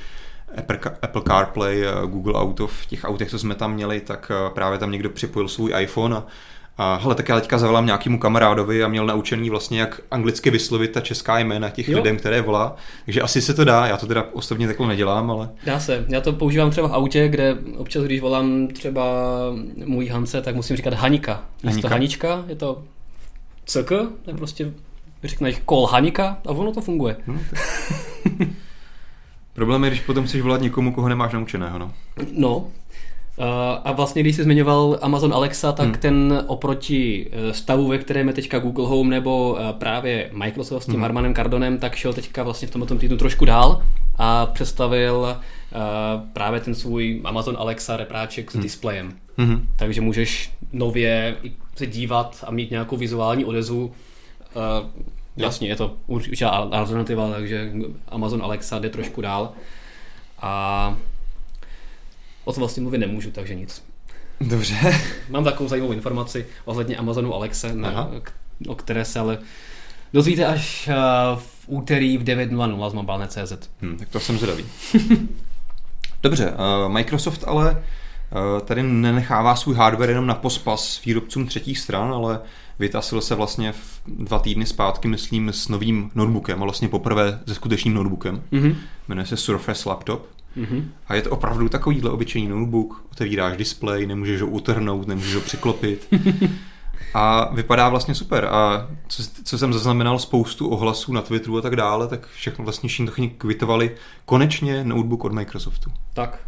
Apple, Apple CarPlay, eh, Google Auto v těch autech, co jsme tam měli, tak právě tam někdo připojil svůj iPhone a a hele, tak já teďka zavolám nějakému kamarádovi a měl naučený vlastně, jak anglicky vyslovit ta česká jména těch jo. lidem, které volá. Takže asi se to dá, já to teda osobně takhle nedělám, ale... Dá se, já to používám třeba v autě, kde občas, když volám třeba můj Hance, tak musím říkat Hanika. Je to Hanička, je to CK, je prostě řekneš call Hanika a ono to funguje. Hmm, Problém je, když potom chceš volat někomu, koho nemáš naučeného. No. No, a vlastně, když jsi zmiňoval Amazon Alexa, tak hmm. ten oproti eh, stavu, ve kterém je teďka Google Home nebo uh, právě Microsoft s tím hmm. Armanem Cardonem, tak šel teďka vlastně v tomto týdnu trošku dál a představil uh, právě ten svůj Amazon Alexa repráček s hmm. displejem. Hmm. Takže můžeš nově se dívat a mít nějakou vizuální odezvu. Jasně, je to určitě alternativa, takže Amazon Alexa jde trošku dál. A O tom vlastně mluvit nemůžu, takže nic. Dobře. Mám takovou zajímavou informaci ohledně Amazonu Alexe, na, o které se ale dozvíte až uh, v úterý v 9.00 z mobilne.cz. Hmm, tak to jsem zvědavý. Dobře, uh, Microsoft ale uh, tady nenechává svůj hardware jenom na pospas výrobcům třetích stran, ale vytasil se vlastně v dva týdny zpátky, myslím, s novým notebookem, a vlastně poprvé se skutečným notebookem. Mm-hmm. Jmenuje se Surface Laptop. Mm-hmm. A je to opravdu takovýhle obyčejný notebook, otevíráš displej, nemůžeš ho utrhnout, nemůžeš ho přiklopit. A vypadá vlastně super. A co, co jsem zaznamenal spoustu ohlasů na Twitteru a tak dále, tak všechno vlastně všichni kvitovali konečně notebook od Microsoftu. Tak.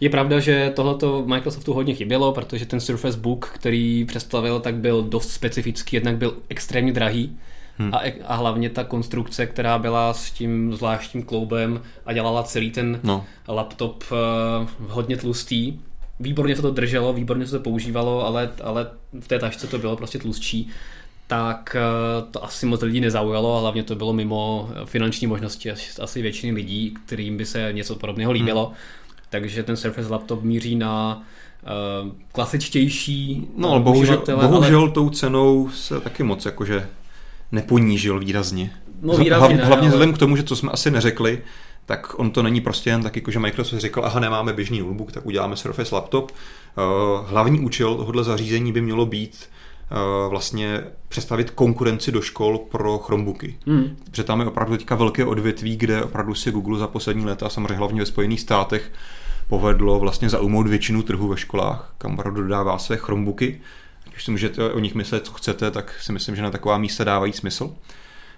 Je pravda, že tohleto Microsoftu hodně chybělo, protože ten Surface Book, který představil, tak byl dost specifický, jednak byl extrémně drahý Hmm. A, a hlavně ta konstrukce, která byla s tím zvláštním kloubem a dělala celý ten no. laptop uh, hodně tlustý. Výborně se to drželo, výborně se to používalo, ale, ale v té tašce to bylo prostě tlustší tak uh, to asi moc lidí nezaujalo a hlavně to bylo mimo finanční možnosti asi většiny lidí, kterým by se něco podobného líbilo. Hmm. Takže ten Surface laptop míří na uh, klasičtější No ale bohužel, bohužel ale... tou cenou se taky moc jakože neponížil výrazně. No výrazně Hlav, ne, Hlavně ale... vzhledem k tomu, že co jsme asi neřekli, tak on to není prostě jen tak, jako že Microsoft řekl, aha, nemáme běžný notebook, tak uděláme Surface laptop. Uh, hlavní účel tohoto zařízení by mělo být uh, vlastně představit konkurenci do škol pro Chromebooky. Hmm. Protože tam je opravdu teďka velké odvětví, kde opravdu si Google za poslední léta, samozřejmě hlavně ve Spojených státech, povedlo vlastně zaujmout většinu trhu ve školách, kam opravdu dodává své Chromebooky. Když si můžete o nich myslet, co chcete, tak si myslím, že na taková místa dávají smysl,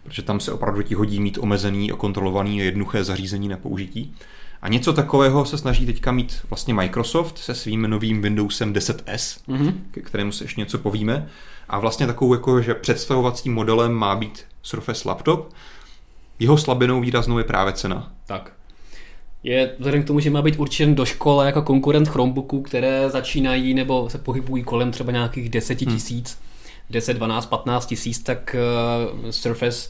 protože tam se opravdu ti hodí mít omezený a kontrolovaný a jednoduché zařízení na použití. A něco takového se snaží teďka mít vlastně Microsoft se svým novým Windowsem 10S, mm-hmm. ke kterému se ještě něco povíme. A vlastně takovou jako, že představovacím modelem má být Surface Laptop. Jeho slabinou výraznou je právě cena. Tak je vzhledem k tomu, že má být určen do školy jako konkurent Chromebooků, které začínají nebo se pohybují kolem třeba nějakých 10 hmm. tisíc, hmm. 10, 12, 15 tisíc, tak uh, Surface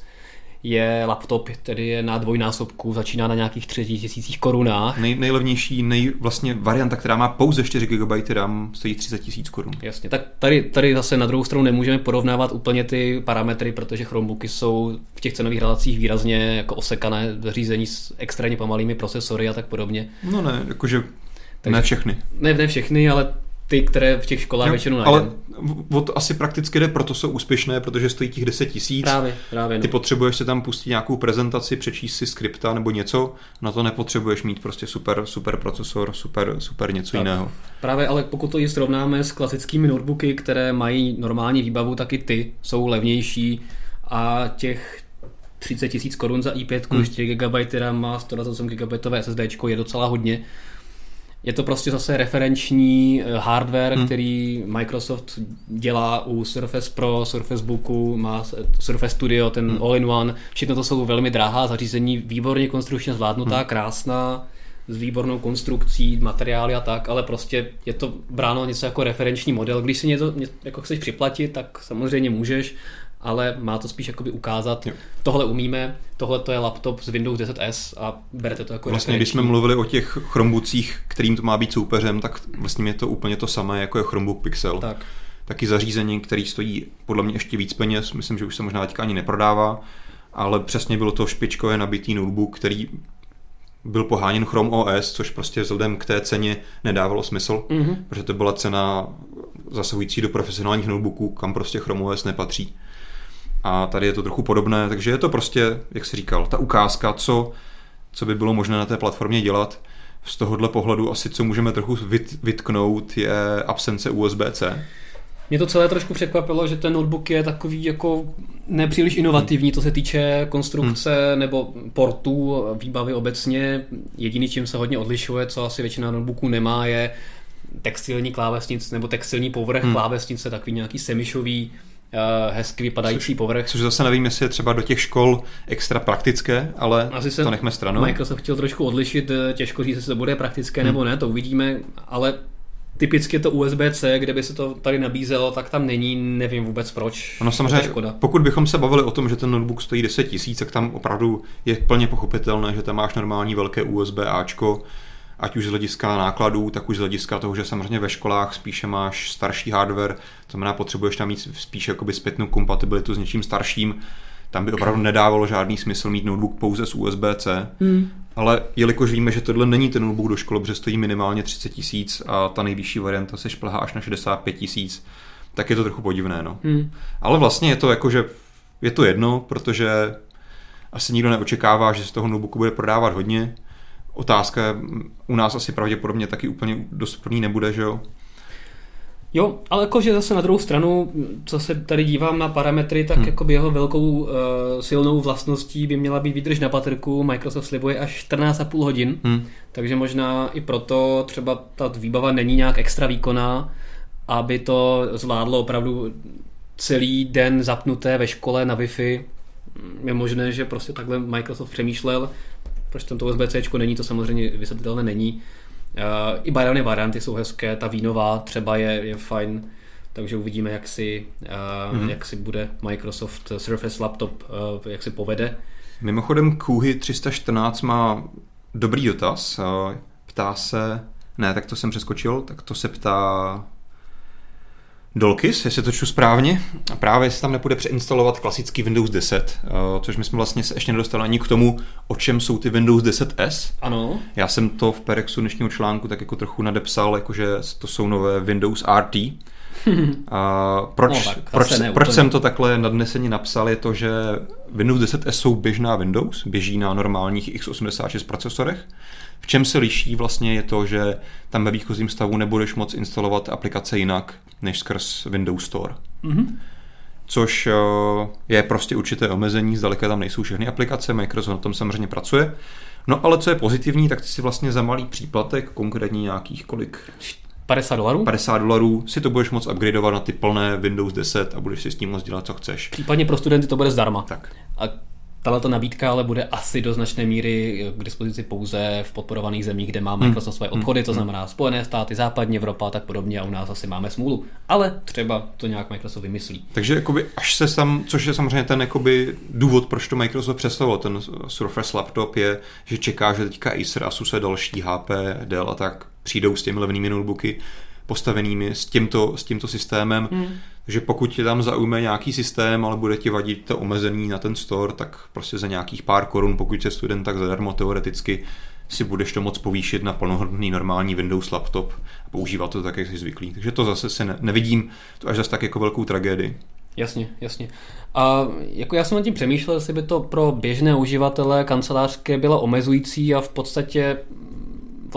je laptop, tedy je na dvojnásobku, začíná na nějakých 3000 korunách. Nej, nejlevnější nej, vlastně varianta, která má pouze 4 GB RAM, stojí 30 tisíc korun. Jasně, tak tady, tady zase na druhou stranu nemůžeme porovnávat úplně ty parametry, protože Chromebooky jsou v těch cenových relacích výrazně jako osekané zařízení s extrémně pomalými procesory a tak podobně. No ne, jakože takže, ne všechny. Ne, ne všechny, ale ty, které v těch školách jo, většinou najdeme. Ale od asi prakticky jde, proto jsou úspěšné, protože stojí těch 10 tisíc. Právě, právě. No. Ty potřebuješ si tam pustit nějakou prezentaci, přečíst si skripta nebo něco, na to nepotřebuješ mít prostě super, super procesor, super, super něco tak. jiného. Právě, ale pokud to ji srovnáme s klasickými notebooky, které mají normální výbavu, tak i ty jsou levnější a těch 30 tisíc korun za i5, hmm. 4 GB RAM a 128 GB SSD je docela hodně je to prostě zase referenční eh, hardware, hmm. který Microsoft dělá u Surface Pro, Surface Booku, má Surface Studio, ten hmm. all-in-one. Všechno to jsou velmi drahá zařízení, výborně konstrukčně zvládnutá, hmm. krásná, s výbornou konstrukcí, materiály a tak, ale prostě je to bráno něco jako referenční model. Když si něco, něco jako chceš připlatit, tak samozřejmě můžeš, ale má to spíš jakoby ukázat, jo. tohle umíme, tohle to je laptop z Windows 10S a berete to jako Vlastně, když jsme mluvili o těch Chromebookcích, kterým to má být soupeřem, tak vlastně je to úplně to samé, jako je Chromebook Pixel. Tak. Taky zařízení, který stojí podle mě ještě víc peněz, myslím, že už se možná teďka ani neprodává, ale přesně bylo to špičkové nabitý notebook, který byl poháněn Chrome OS, což prostě vzhledem k té ceně nedávalo smysl, mm-hmm. protože to byla cena zasahující do profesionálních notebooků, kam prostě Chrome OS nepatří. A tady je to trochu podobné, takže je to prostě, jak jsi říkal, ta ukázka, co, co by bylo možné na té platformě dělat. Z tohohle pohledu asi co můžeme trochu vyt, vytknout je absence USB-C. Mě to celé trošku překvapilo, že ten notebook je takový jako nepříliš inovativní, co se týče konstrukce hmm. nebo portů, výbavy obecně. Jediný, čím se hodně odlišuje, co asi většina notebooků nemá, je textilní klávesnic nebo textilní povrch hmm. klávesnice, takový nějaký semišový hezky vypadající což, povrch. Což zase nevím, jestli je třeba do těch škol extra praktické, ale Asi to nechme stranou. Microsoft chtěl trošku odlišit, eh, těžko říct, jestli to bude praktické hmm. nebo ne, to uvidíme, ale typicky to USB-C, kde by se to tady nabízelo, tak tam není, nevím vůbec proč. No samozřejmě, pokud bychom se bavili o tom, že ten notebook stojí 10 tisíc, tak tam opravdu je plně pochopitelné, že tam máš normální velké USB Ačko, ať už z hlediska nákladů, tak už z hlediska toho, že samozřejmě ve školách spíše máš starší hardware, to znamená potřebuješ tam mít spíše jakoby zpětnou kompatibilitu s něčím starším, tam by opravdu nedávalo žádný smysl mít notebook pouze s USB-C. Hmm. Ale jelikož víme, že tohle není ten notebook do školy, protože stojí minimálně 30 tisíc a ta nejvyšší varianta se šplhá až na 65 tisíc, tak je to trochu podivné. No. Hmm. Ale vlastně je to jako, že je to jedno, protože asi nikdo neočekává, že z toho notebooku bude prodávat hodně. Otázka u nás asi pravděpodobně taky úplně dostupný nebude, že jo? Jo, ale jakože zase na druhou stranu, co se tady dívám na parametry, tak hmm. jako jeho velkou uh, silnou vlastností by měla být výdrž na baterku. Microsoft slibuje až 14,5 hodin, hmm. takže možná i proto třeba ta výbava není nějak extra výkonná, aby to zvládlo opravdu celý den zapnuté ve škole na Wi-Fi. Je možné, že prostě takhle Microsoft přemýšlel, proč tam to USB-C není, to samozřejmě vysvětlitelné není. Uh, I barevné varianty jsou hezké, ta vínová třeba je, je fajn, takže uvidíme, jak si, uh, mm-hmm. jak si bude Microsoft Surface Laptop, uh, jak si povede. Mimochodem Kuhy 314 má dobrý dotaz. Ptá se, ne, tak to jsem přeskočil, tak to se ptá Dolkis, jestli to čtu správně, a právě jestli tam nepůjde přeinstalovat klasický Windows 10, uh, což my jsme vlastně se ještě nedostali ani k tomu, o čem jsou ty Windows 10S. Ano. Já jsem to v Perexu dnešního článku tak jako trochu nadepsal, jakože to jsou nové Windows RT. A proč, no, proč, proč jsem to takhle nadneseně napsal, je to, že Windows 10S jsou běžná Windows, běží na normálních x86 procesorech, v čem se liší vlastně je to, že tam ve výchozím stavu nebudeš moc instalovat aplikace jinak než skrz Windows Store. Mm-hmm. Což eh, je prostě určité omezení, zdaleka tam nejsou všechny aplikace, Microsoft na tom samozřejmě pracuje. No ale co je pozitivní, tak ty si vlastně za malý příplatek, konkrétně nějakých kolik? 50 dolarů? 50 dolarů si to budeš moct upgradeovat na ty plné Windows 10 a budeš si s tím moct dělat, co chceš. Případně pro studenty to bude zdarma. Tak. A Tato nabídka ale bude asi do značné míry k dispozici pouze v podporovaných zemích, kde má Microsoft hmm. své obchody, to hmm. znamená Spojené státy, západní Evropa a tak podobně a u nás asi máme smůlu. Ale třeba to nějak Microsoft vymyslí. Takže jakoby až se tam, což je samozřejmě ten jakoby důvod, proč to Microsoft představoval, ten Surface Laptop je, že čeká, že teďka Acer, Asus a další HP, Dell a tak přijdou s těmi levnými notebooky postavenými s tímto, s tímto systémem. Hmm. Takže pokud tě tam zaujme nějaký systém, ale bude ti vadit to omezení na ten store, tak prostě za nějakých pár korun, pokud jsi student, tak zadarmo teoreticky si budeš to moc povýšit na plnohodnotný normální Windows laptop a používat to tak, jak jsi zvyklý. Takže to zase se ne, nevidím to až zase tak jako velkou tragédii. Jasně, jasně. A jako já jsem nad tím přemýšlel, jestli by to pro běžné uživatele kancelářské bylo omezující a v podstatě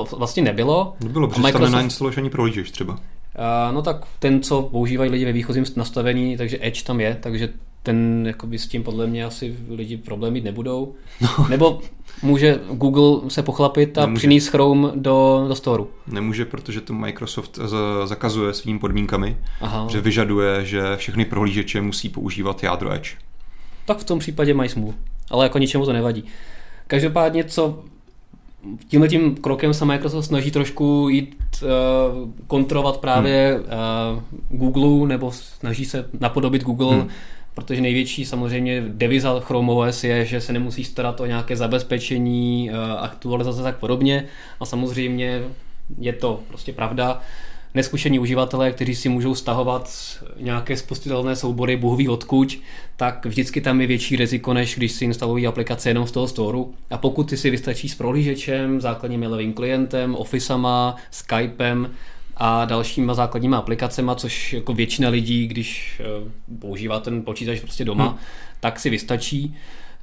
vlastně nebylo. Nebylo, protože Microsoft... tam nainstaluješ ani prohlížeš třeba. Uh, no tak ten, co používají lidi ve výchozím nastavení, takže Edge tam je, takže ten jakoby s tím podle mě asi lidi problém mít nebudou. No. Nebo může Google se pochlapit a Nemůže. přinést Chrome do, do storu. Nemůže, protože to Microsoft zakazuje svými podmínkami, Aha. že vyžaduje, že všechny prohlížeče musí používat jádro Edge. Tak v tom případě mají smůlu, ale jako ničemu to nevadí. Každopádně, co tímhle tím krokem se Microsoft snaží trošku jít uh, kontrolovat právě uh, Google, nebo snaží se napodobit Google, hmm. protože největší samozřejmě deviza Chrome OS je, že se nemusí starat o nějaké zabezpečení, uh, aktualizace a tak podobně. A samozřejmě je to prostě pravda neskušení uživatelé, kteří si můžou stahovat nějaké spustitelné soubory bohový odkuď, tak vždycky tam je větší riziko, než když si instalují aplikace jenom z toho storu. A pokud ty si vystačí s prohlížečem, základním mailovým klientem, Officeama, Skypem, a dalšíma základníma aplikacemi, což jako většina lidí, když eh, používá ten počítač prostě doma, hmm. tak si vystačí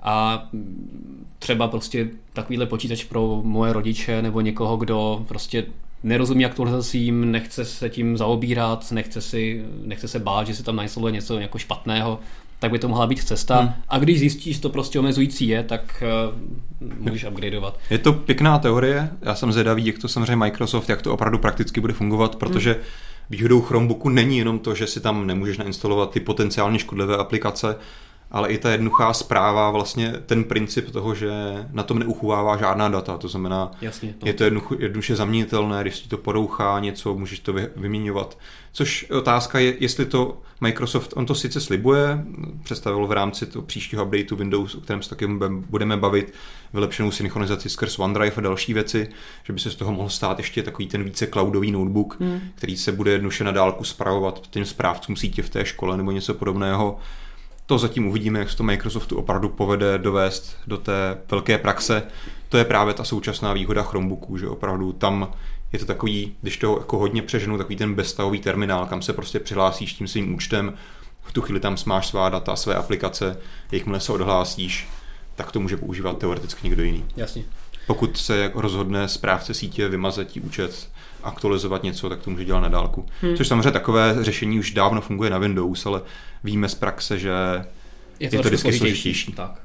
a třeba prostě takovýhle počítač pro moje rodiče nebo někoho, kdo prostě nerozumí aktualizacím, nechce se tím zaobírat, nechce, si, nechce se bát, že se tam nainstaluje něco jako špatného, tak by to mohla být cesta. Hmm. A když zjistíš, že to prostě omezující je, tak uh, můžeš upgradeovat. Je to pěkná teorie, já jsem zvědavý, jak to samozřejmě Microsoft, jak to opravdu prakticky bude fungovat, protože hmm. výhodou Chromebooku není jenom to, že si tam nemůžeš nainstalovat ty potenciálně škodlivé aplikace, ale i ta jednoduchá zpráva, vlastně ten princip toho, že na tom neuchovává žádná data, to znamená, Jasně, to. je to jednoduše zaměnitelné, když ti to porouchá něco, můžeš to vyměňovat. Což otázka je, jestli to Microsoft, on to sice slibuje, představil v rámci toho příštího updateu Windows, o kterém se taky budeme bavit, vylepšenou synchronizaci skrz OneDrive a další věci, že by se z toho mohl stát ještě takový ten více cloudový notebook, hmm. který se bude jednoduše na dálku zpravovat těm správcům sítě v té škole nebo něco podobného to zatím uvidíme, jak se to Microsoftu opravdu povede dovést do té velké praxe. To je právě ta současná výhoda Chromebooku, že opravdu tam je to takový, když to jako hodně přeženu, takový ten bezstavový terminál, kam se prostě přihlásíš tím svým účtem, v tu chvíli tam máš svá data, své aplikace, jakmile se odhlásíš, tak to může používat teoreticky někdo jiný. Jasně. Pokud se rozhodne správce sítě vymazat účet, aktualizovat něco, tak to může dělat na dálku. Hmm. Což samozřejmě takové řešení už dávno funguje na Windows, ale víme z praxe, že je to, je to vždycky složitější. Tak.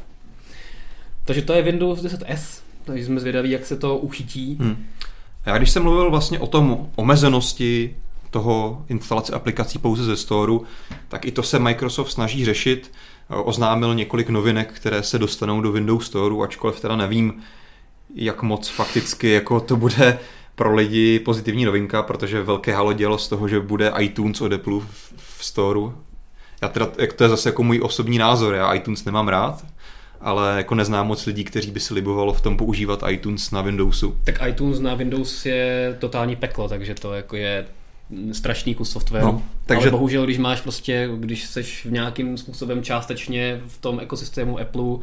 Takže to je Windows 10S, takže jsme zvědaví, jak se to uchytí. Hmm. Já když jsem mluvil vlastně o tom omezenosti toho instalace aplikací pouze ze storu, tak i to se Microsoft snaží řešit. Oznámil několik novinek, které se dostanou do Windows Store, ačkoliv teda nevím, jak moc fakticky jako to bude pro lidi pozitivní novinka, protože velké halo dělo z toho, že bude iTunes od Apple v, v storu. Já teda, jak to je zase jako můj osobní názor, já iTunes nemám rád, ale jako neznám moc lidí, kteří by si libovalo v tom používat iTunes na Windowsu. Tak iTunes na Windows je totální peklo, takže to jako je strašný kus softwaru. No, takže... Ale bohužel, když máš prostě, když seš v nějakým způsobem částečně v tom ekosystému Apple,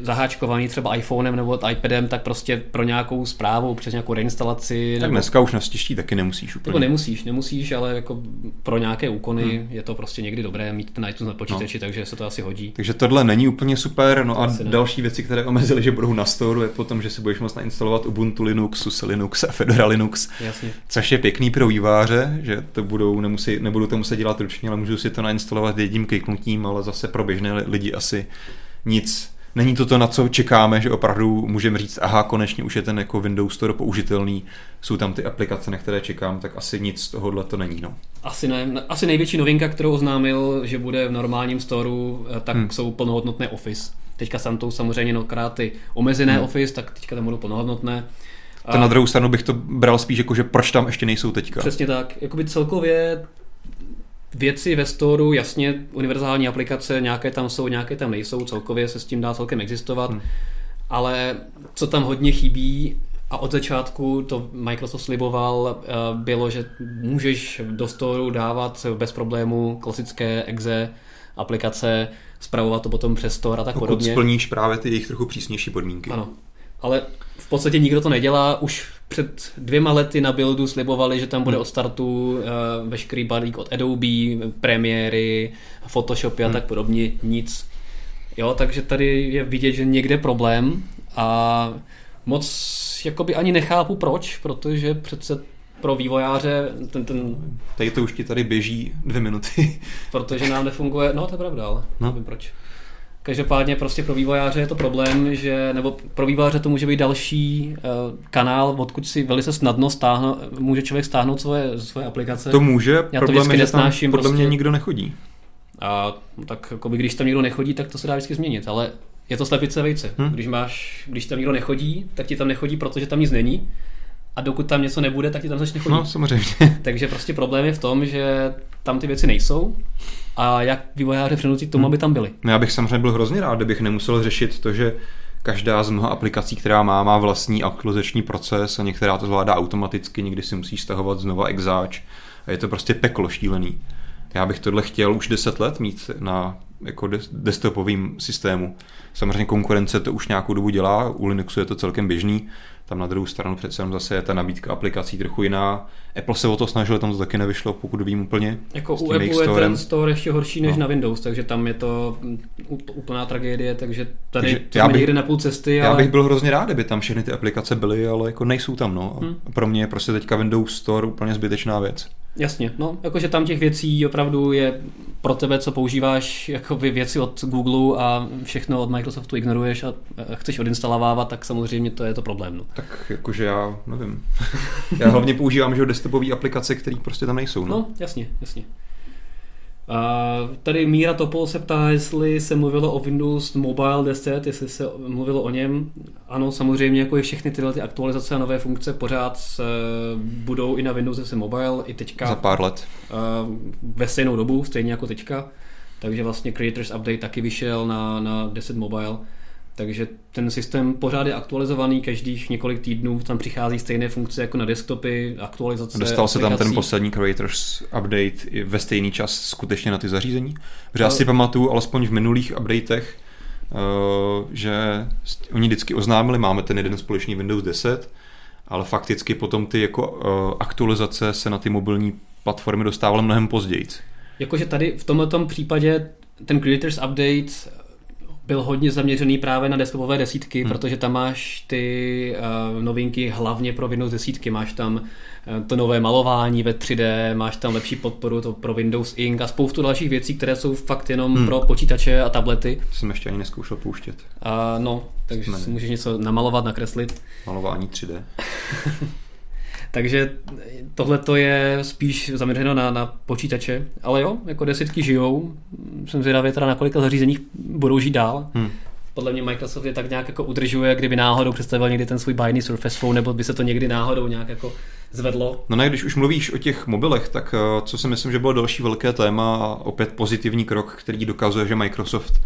zaháčkovaný třeba iPhonem nebo iPadem, tak prostě pro nějakou zprávu, přes nějakou reinstalaci. Tak nebo... dneska už na stižtí taky nemusíš úplně. Nebo nemusíš, nemusíš, ale jako pro nějaké úkony hmm. je to prostě někdy dobré mít ten iTunes na počítači, no. takže se to asi hodí. Takže tohle není úplně super, no a asi další ne. věci, které omezily, že budou na store, je potom, že si budeš moct nainstalovat Ubuntu Linux, SUSE Linux a Fedora Linux. Jasně. Což je pěkný pro výváře, že to budou, nemusí, nebudou to muset dělat ručně, ale můžu si to nainstalovat jedním kliknutím, ale zase pro běžné lidi asi nic. Není to to, na co čekáme, že opravdu můžeme říct, aha, konečně už je ten jako Windows Store použitelný, jsou tam ty aplikace, na které čekám, tak asi nic z tohohle to není. No. Asi ne. Asi největší novinka, kterou oznámil, že bude v normálním storu, eh, tak hmm. jsou plnohodnotné Office. Teďka jsem to samozřejmě mnohokrát ty omezené hmm. Office, tak teďka tam budou plnohodnotné. To na druhou stranu bych to bral spíš jako, že proč tam ještě nejsou teďka. Přesně tak. Jakoby celkově věci ve storu, jasně univerzální aplikace, nějaké tam jsou, nějaké tam nejsou, celkově se s tím dá celkem existovat, hmm. ale co tam hodně chybí, a od začátku to Microsoft sliboval, eh, bylo, že můžeš do storu dávat bez problému klasické exe aplikace, zpravovat to potom přes store a tak Pokud podobně. splníš právě ty jejich trochu přísnější podmínky. Ano, ale v podstatě nikdo to nedělá. Už před dvěma lety na buildu slibovali, že tam bude hmm. od startu uh, veškerý balík od Adobe, premiéry, Photoshopy a hmm. tak podobně. Nic. Jo, takže tady je vidět, že někde problém a moc jakoby ani nechápu proč, protože přece pro vývojáře ten, ten... Tady to už ti tady běží dvě minuty. protože nám nefunguje, no to je pravda, ale no. nevím proč. Každopádně prostě pro vývojáře je to problém, že, nebo pro vývojáře to může být další uh, kanál, odkud si velice snadno stáhno, může člověk stáhnout svoje, svoje aplikace. To může, Já problém to je, že tam podle prostě, mě nikdo nechodí. A tak jako by, když tam někdo nechodí, tak to se dá vždycky změnit, ale je to slepice vejce. Hmm. Když, máš, když tam někdo nechodí, tak ti tam nechodí, protože tam nic není. A dokud tam něco nebude, tak ti tam začne chodit. No, samozřejmě. Takže prostě problém je v tom, že tam ty věci nejsou a jak vývojáře přinutit k tomu, hmm. aby tam byly. No, já bych samozřejmě byl hrozně rád, kdybych nemusel řešit to, že každá z mnoha aplikací, která má, má vlastní aktualizační proces a některá to zvládá automaticky, někdy si musí stahovat znova exáč a je to prostě peklo šílený. Já bych tohle chtěl už 10 let mít na jako desktopovým systému. Samozřejmě konkurence to už nějakou dobu dělá, u Linuxu je to celkem běžný, tam na druhou stranu přece jenom zase je ta nabídka aplikací trochu jiná. Apple se o to snažil, tam to taky nevyšlo, pokud vím úplně. Jako u Apple je ten store ještě horší než no. na Windows, takže tam je to úplná tragédie, takže tady takže jsme bych, někde na půl cesty. Ale... Já bych byl hrozně rád, kdyby tam všechny ty aplikace byly, ale jako nejsou tam. No. Hmm. Pro mě je prostě teďka Windows Store úplně zbytečná věc. Jasně, no, jakože tam těch věcí opravdu je pro tebe, co používáš jakoby věci od Google a všechno od Microsoftu ignoruješ a chceš odinstalovávat, tak samozřejmě to je to problém. No. Tak jakože já nevím. já hlavně používám že desktopové aplikace, které prostě tam nejsou. No, no jasně, jasně. A tady Míra Topol se ptá, jestli se mluvilo o Windows Mobile 10, jestli se mluvilo o něm. Ano, samozřejmě, jako i všechny tyhle ty aktualizace a nové funkce pořád se budou i na Windows 10 Mobile, i teďka. Za pár let. Ve stejnou dobu, stejně jako teďka. Takže vlastně Creators Update taky vyšel na, na 10 Mobile. Takže ten systém pořád je aktualizovaný, každých několik týdnů tam přichází stejné funkce jako na desktopy, aktualizace. Dostal se tam ten poslední Creators Update ve stejný čas skutečně na ty zařízení? Protože já si pamatuju, alespoň v minulých updatech, eh, že oni vždycky oznámili, máme ten jeden společný Windows 10, ale fakticky potom ty jako eh, aktualizace se na ty mobilní platformy dostávaly mnohem později. Jakože tady v tomto případě ten Creators Update byl hodně zaměřený právě na desktopové desítky, hmm. protože tam máš ty uh, novinky hlavně pro Windows desítky. Máš tam uh, to nové malování ve 3D, máš tam lepší podporu to pro Windows Ink a spoustu dalších věcí, které jsou fakt jenom hmm. pro počítače a tablety. To jsem ještě ani neskoušel pouštět. Uh, no, takže si můžeš něco namalovat, nakreslit. Malování 3D. Takže tohle to je spíš zaměřeno na, na počítače. Ale jo, jako desítky žijou. Jsem zvědavý teda na kolika zařízeních budou žít dál. Hmm. Podle mě Microsoft je tak nějak jako udržuje, kdyby náhodou představil někdy ten svůj bajný Surface Phone, nebo by se to někdy náhodou nějak jako zvedlo. No ne, když už mluvíš o těch mobilech, tak eh, co si myslím, že bylo další velké téma a opět pozitivní krok, který dokazuje, že Microsoft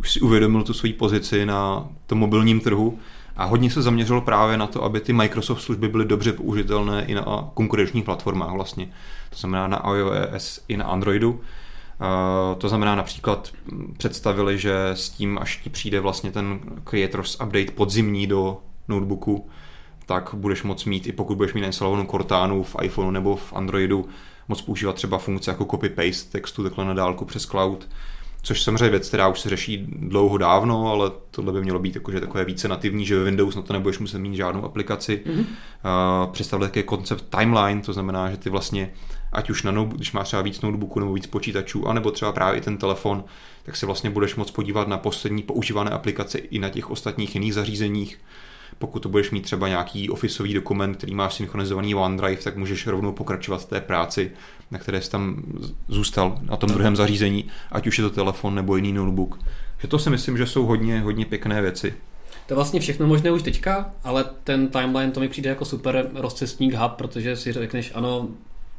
už si uvědomil tu svoji pozici na tom mobilním trhu, a hodně se zaměřil právě na to, aby ty Microsoft služby byly dobře použitelné i na konkurenčních platformách vlastně. To znamená na iOS i na Androidu. To znamená například představili, že s tím, až ti přijde vlastně ten Creators Update podzimní do notebooku, tak budeš moct mít, i pokud budeš mít instalovanou Cortánu v iPhoneu nebo v Androidu, moc používat třeba funkce jako copy-paste textu takhle na dálku přes cloud což samozřejmě věc, která už se řeší dlouho dávno, ale tohle by mělo být jakože takové více nativní, že ve Windows na to nebudeš muset mít žádnou aplikaci. Mm-hmm. Uh, představili také koncept timeline, to znamená, že ty vlastně, ať už na notebook, když máš třeba víc notebooků nebo víc počítačů, anebo třeba právě i ten telefon, tak si vlastně budeš moct podívat na poslední používané aplikace i na těch ostatních jiných zařízeních pokud to budeš mít třeba nějaký ofisový dokument, který máš synchronizovaný OneDrive, tak můžeš rovnou pokračovat v té práci, na které jsi tam zůstal na tom druhém zařízení, ať už je to telefon nebo jiný notebook. Že to si myslím, že jsou hodně, hodně pěkné věci. To je vlastně všechno možné už teďka, ale ten timeline to mi přijde jako super rozcestník hub, protože si řekneš, ano,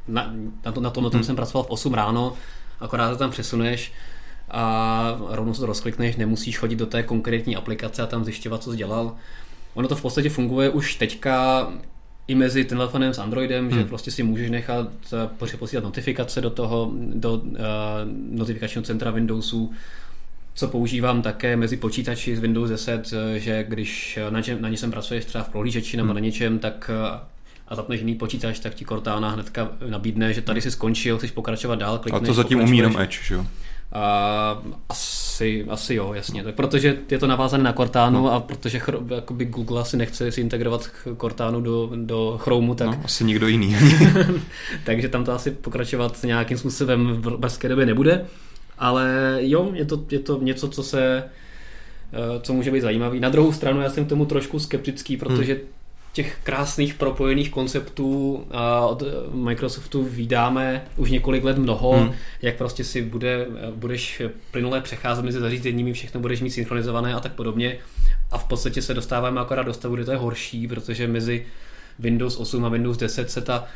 na, na, to, na tom, na tom hmm. jsem pracoval v 8 ráno, akorát to tam přesuneš a rovnou se to rozklikneš, nemusíš chodit do té konkrétní aplikace a tam zjišťovat, co jsi dělal. Ono to v podstatě funguje už teďka i mezi telefonem s Androidem, hmm. že prostě si můžeš nechat eh, posílat notifikace do toho, do uh, notifikačního centra Windowsu, co používám také mezi počítači z Windows 10, eh, že když na, ně, na něčem pracuješ třeba v prohlížeči nebo hmm. na něčem, tak a zapneš jiný počítač, tak ti Cortana hnedka nabídne, že tady si skončil, chceš pokračovat dál, klikneš. A to zatím umí jenom Edge, že jo? Uh, asi, asi jo, jasně. Tak protože je to navázané na Cortánu no. a protože chro, jakoby Google asi nechce si integrovat Cortánu do, do Chromu, tak... No, asi nikdo jiný. takže tam to asi pokračovat nějakým způsobem v brzké době nebude. Ale jo, je to, je to něco, co se eh, co může být zajímavý. Na druhou stranu já jsem k tomu trošku skeptický, protože hmm těch krásných propojených konceptů od Microsoftu vydáme už několik let mnoho, hmm. jak prostě si bude, budeš plynule přecházet mezi zařízeními, všechno budeš mít synchronizované a tak podobně. A v podstatě se dostáváme akorát do stavu, kde to je horší, protože mezi Windows 8 a Windows 10 se ta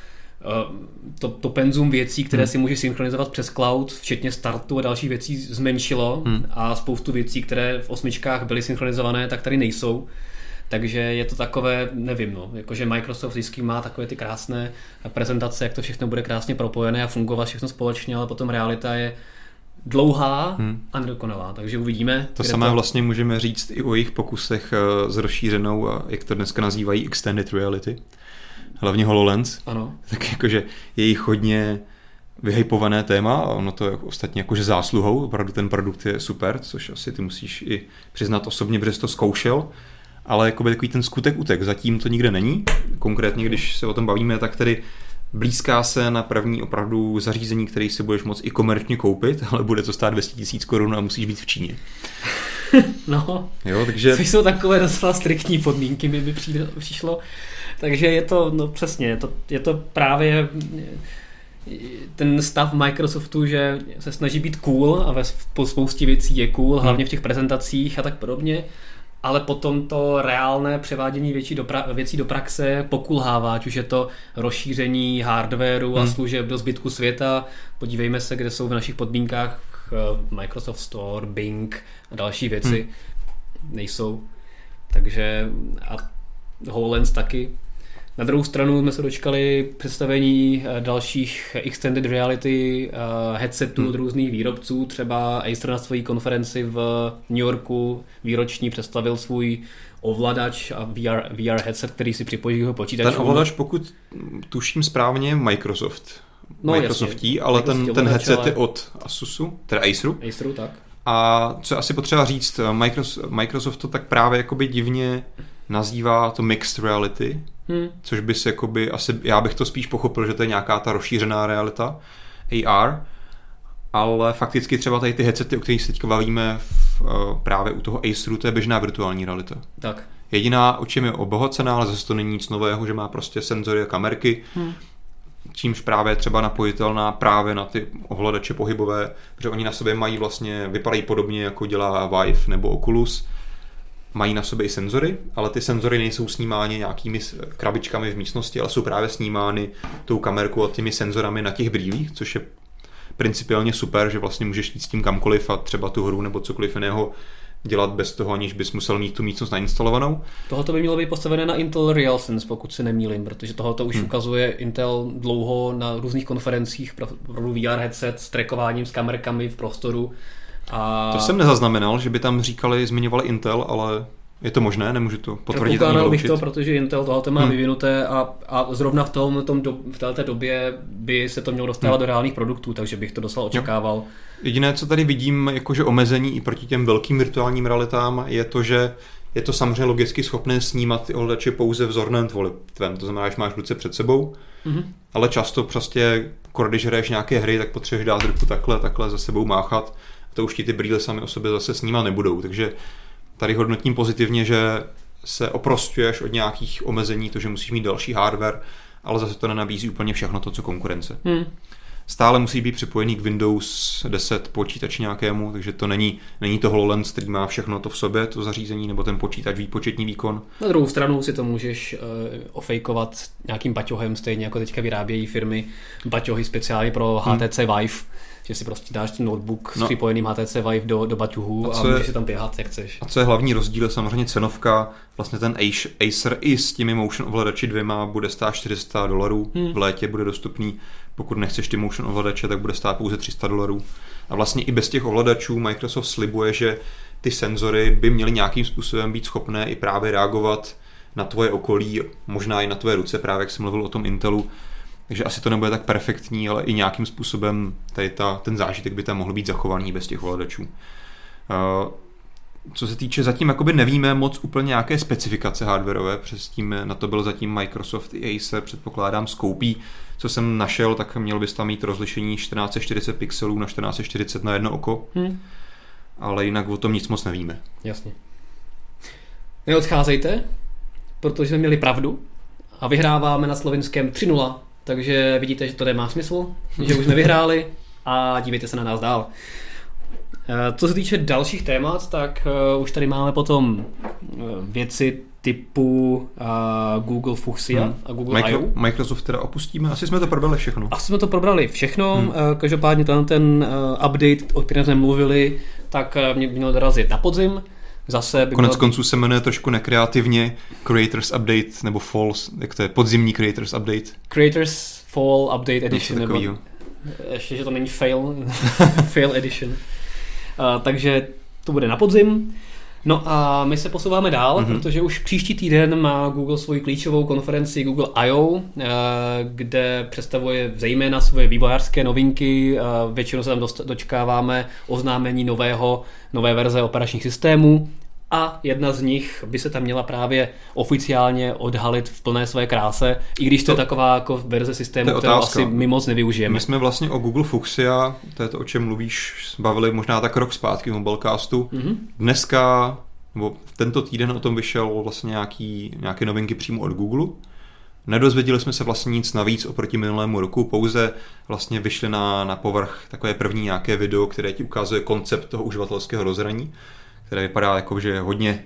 to, to penzum věcí, které hmm. si můžeš synchronizovat přes cloud, včetně startu a dalších věcí, zmenšilo hmm. a spoustu věcí, které v osmičkách byly synchronizované, tak tady nejsou. Takže je to takové, nevím, no, jakože Microsoft vždycky má takové ty krásné prezentace, jak to všechno bude krásně propojené a fungovat všechno společně, ale potom realita je dlouhá hmm. a nedokonalá, takže uvidíme. To samé to... vlastně můžeme říct i o jejich pokusech s rozšířenou, a jak to dneska nazývají, extended reality. Hlavně HoloLens. Ano. Tak jakože je jich hodně vyhypované téma a ono to je ostatně jakože zásluhou, opravdu ten produkt je super, což asi ty musíš i přiznat osobně, protože jsi to zkoušel, ale jakoby takový ten skutek utek, zatím to nikde není. Konkrétně, když se o tom bavíme, tak tedy blízká se na první opravdu zařízení, který si budeš moct i komerčně koupit, ale bude to stát 200 000 korun a musíš být v Číně. No, jo, takže... což jsou takové docela striktní podmínky, mi by přišlo. Takže je to, no přesně, je to, je to právě ten stav Microsoftu, že se snaží být cool a ve spoustě věcí je cool, hlavně v těch prezentacích a tak podobně, ale potom to reálné převádění věcí do, pra- věcí do praxe pokulhává, ať už je to rozšíření hardwareu a hmm. služeb do zbytku světa. Podívejme se, kde jsou v našich podmínkách eh, Microsoft Store, Bing a další věci. Hmm. Nejsou. Takže a HoloLens taky na druhou stranu jsme se dočkali představení eh, dalších extended reality eh, headsetů hmm. od různých výrobců. Třeba Acer na své konferenci v New Yorku výroční představil svůj ovladač a VR, VR headset, který si připojí ho počítačů. Ten ovladač, pokud tuším správně, Microsoft. No, Microsoftí, jasně. ale ten, ten headset je od Asusu, teda Aceru. Aceru, tak. A co je asi potřeba říct, Microsoft, Microsoft to tak právě jakoby divně nazývá to mixed reality, Hmm. Což bys jakoby, asi, já bych to spíš pochopil, že to je nějaká ta rozšířená realita, AR, ale fakticky třeba tady ty headsety, o kterých se teď bavíme v, uh, právě u toho Aceru, to je běžná virtuální realita. Tak. Jediná, o čem je obohacená, ale zase to není nic nového, že má prostě senzory a kamerky, hmm. čímž právě třeba napojitelná právě na ty ovladače pohybové, protože oni na sobě mají vlastně, vypadají podobně jako dělá Vive nebo Oculus, mají na sobě i senzory, ale ty senzory nejsou snímány nějakými krabičkami v místnosti, ale jsou právě snímány tou kamerkou a těmi senzorami na těch brýlích, což je principiálně super, že vlastně můžeš jít s tím kamkoliv a třeba tu hru nebo cokoliv jiného dělat bez toho, aniž bys musel mít tu místnost nainstalovanou. Tohoto by mělo být postavené na Intel RealSense, pokud se nemýlím, protože tohoto už hmm. ukazuje Intel dlouho na různých konferencích pro, pro VR headset s trackováním s kamerkami v prostoru a... To jsem nezaznamenal, že by tam říkali, zmiňovali Intel, ale je to možné, nemůžu to potvrdit ani bych to, protože Intel tohle má hmm. vyvinuté a, a zrovna v, tom, tom do, v této době by se to mělo dostávat hmm. do reálných produktů, takže bych to dostal očekával. Jo. Jediné, co tady vidím, jakože omezení i proti těm velkým virtuálním realitám, je to, že je to samozřejmě logicky schopné snímat ty ovladače pouze v zorném tvém, to znamená, že máš ruce před sebou, mm-hmm. ale často prostě, když hraješ nějaké hry, tak potřebuješ dát ruku takhle, takhle za sebou máchat to už ti ty brýle sami o sobě zase snímat nebudou. Takže tady hodnotím pozitivně, že se oprostuješ od nějakých omezení, to, že musíš mít další hardware, ale zase to nenabízí úplně všechno to, co konkurence. Hmm. Stále musí být připojený k Windows 10 počítači nějakému, takže to není, není to HoloLens, který má všechno to v sobě, to zařízení, nebo ten počítač výpočetní výkon. Na druhou stranu si to můžeš uh, ofejkovat nějakým baťohem, stejně jako teďka vyrábějí firmy baťohy speciálně pro HTC hmm. Vive, že si prostě dáš ten notebook no. s připojeným HTC Vive do, do baťuhu a, a můžeš si tam běhat, jak chceš. A co je hlavní rozdíl, je samozřejmě cenovka. Vlastně ten Acer i s těmi motion ovladači dvěma bude stát 400 dolarů. Hmm. V létě bude dostupný, pokud nechceš ty motion ovladače, tak bude stát pouze 300 dolarů. A vlastně i bez těch ovladačů Microsoft slibuje, že ty senzory by měly nějakým způsobem být schopné i právě reagovat na tvoje okolí, možná i na tvoje ruce, právě jak jsem mluvil o tom Intelu, takže asi to nebude tak perfektní, ale i nějakým způsobem tady ta, ten zážitek by tam mohl být zachovaný bez těch ovladačů. Uh, co se týče, zatím jakoby nevíme moc úplně nějaké specifikace hardwareové, přes tím na to byl zatím Microsoft i Acer, předpokládám, skoupí. Co jsem našel, tak měl bys tam mít rozlišení 1440 pixelů na 1440 na jedno oko, hmm. ale jinak o tom nic moc nevíme. Jasně. Neodcházejte, protože jsme měli pravdu a vyhráváme na slovinském 3-0 takže vidíte, že to nemá smysl, že už jsme vyhráli a dívejte se na nás dál. Eh, co se týče dalších témat, tak uh, už tady máme potom uh, věci typu uh, Google Fuchsia hmm. a Google Micro, I.O. Microsoft teda opustíme, asi jsme to probrali všechno. Asi jsme to probrali všechno, hmm. uh, každopádně ten, ten uh, update, o kterém jsme mluvili, tak uh, mě měl dorazit na podzim, Zase by Konec bylo... konců se jmenuje trošku nekreativně Creators Update, nebo Falls, jak to je, podzimní Creators Update. Creators Fall Update Edition, nebo Ještě, že to není fail, fail edition. Uh, takže to bude na podzim. No a my se posouváme dál, mm-hmm. protože už příští týden má Google svoji klíčovou konferenci Google I.O., eh, kde představuje zejména svoje vývojářské novinky. Eh, většinou se tam dočkáváme oznámení nového, nové verze operačních systémů a jedna z nich by se tam měla právě oficiálně odhalit v plné své kráse, i když to, je taková jako verze systému, kterou asi my moc nevyužijeme. My jsme vlastně o Google Fuchsia, to je to, o čem mluvíš, bavili možná tak rok zpátky v Mobilecastu. Mm-hmm. Dneska, nebo tento týden o tom vyšel vlastně nějaký, nějaké novinky přímo od Google. Nedozvěděli jsme se vlastně nic navíc oproti minulému roku, pouze vlastně vyšly na, na povrch takové první nějaké video, které ti ukazuje koncept toho uživatelského rozhraní které vypadá jako, že hodně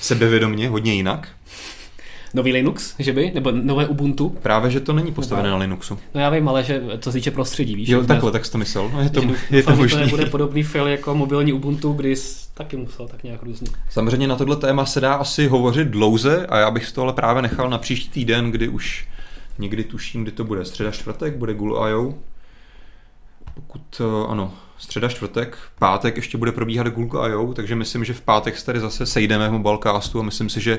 sebevědomně, hodně jinak. Nový Linux, že by? Nebo nové Ubuntu? Právě, že to není postavené no. na Linuxu. No já vím, ale že co se týče prostředí, víš? Jo, takhle, tak jsi to myslel. No, je to, je to možný. To bude podobný fail jako mobilní Ubuntu, kdy jsi taky musel tak nějak různě. Samozřejmě na tohle téma se dá asi hovořit dlouze a já bych to ale právě nechal na příští týden, kdy už někdy tuším, kdy to bude. Středa čtvrtek bude Google I.O. Pokud eh, ano, středa, čtvrtek, pátek ještě bude probíhat Google I.O., takže myslím, že v pátek se tady zase sejdeme v Mobilecastu a myslím si, že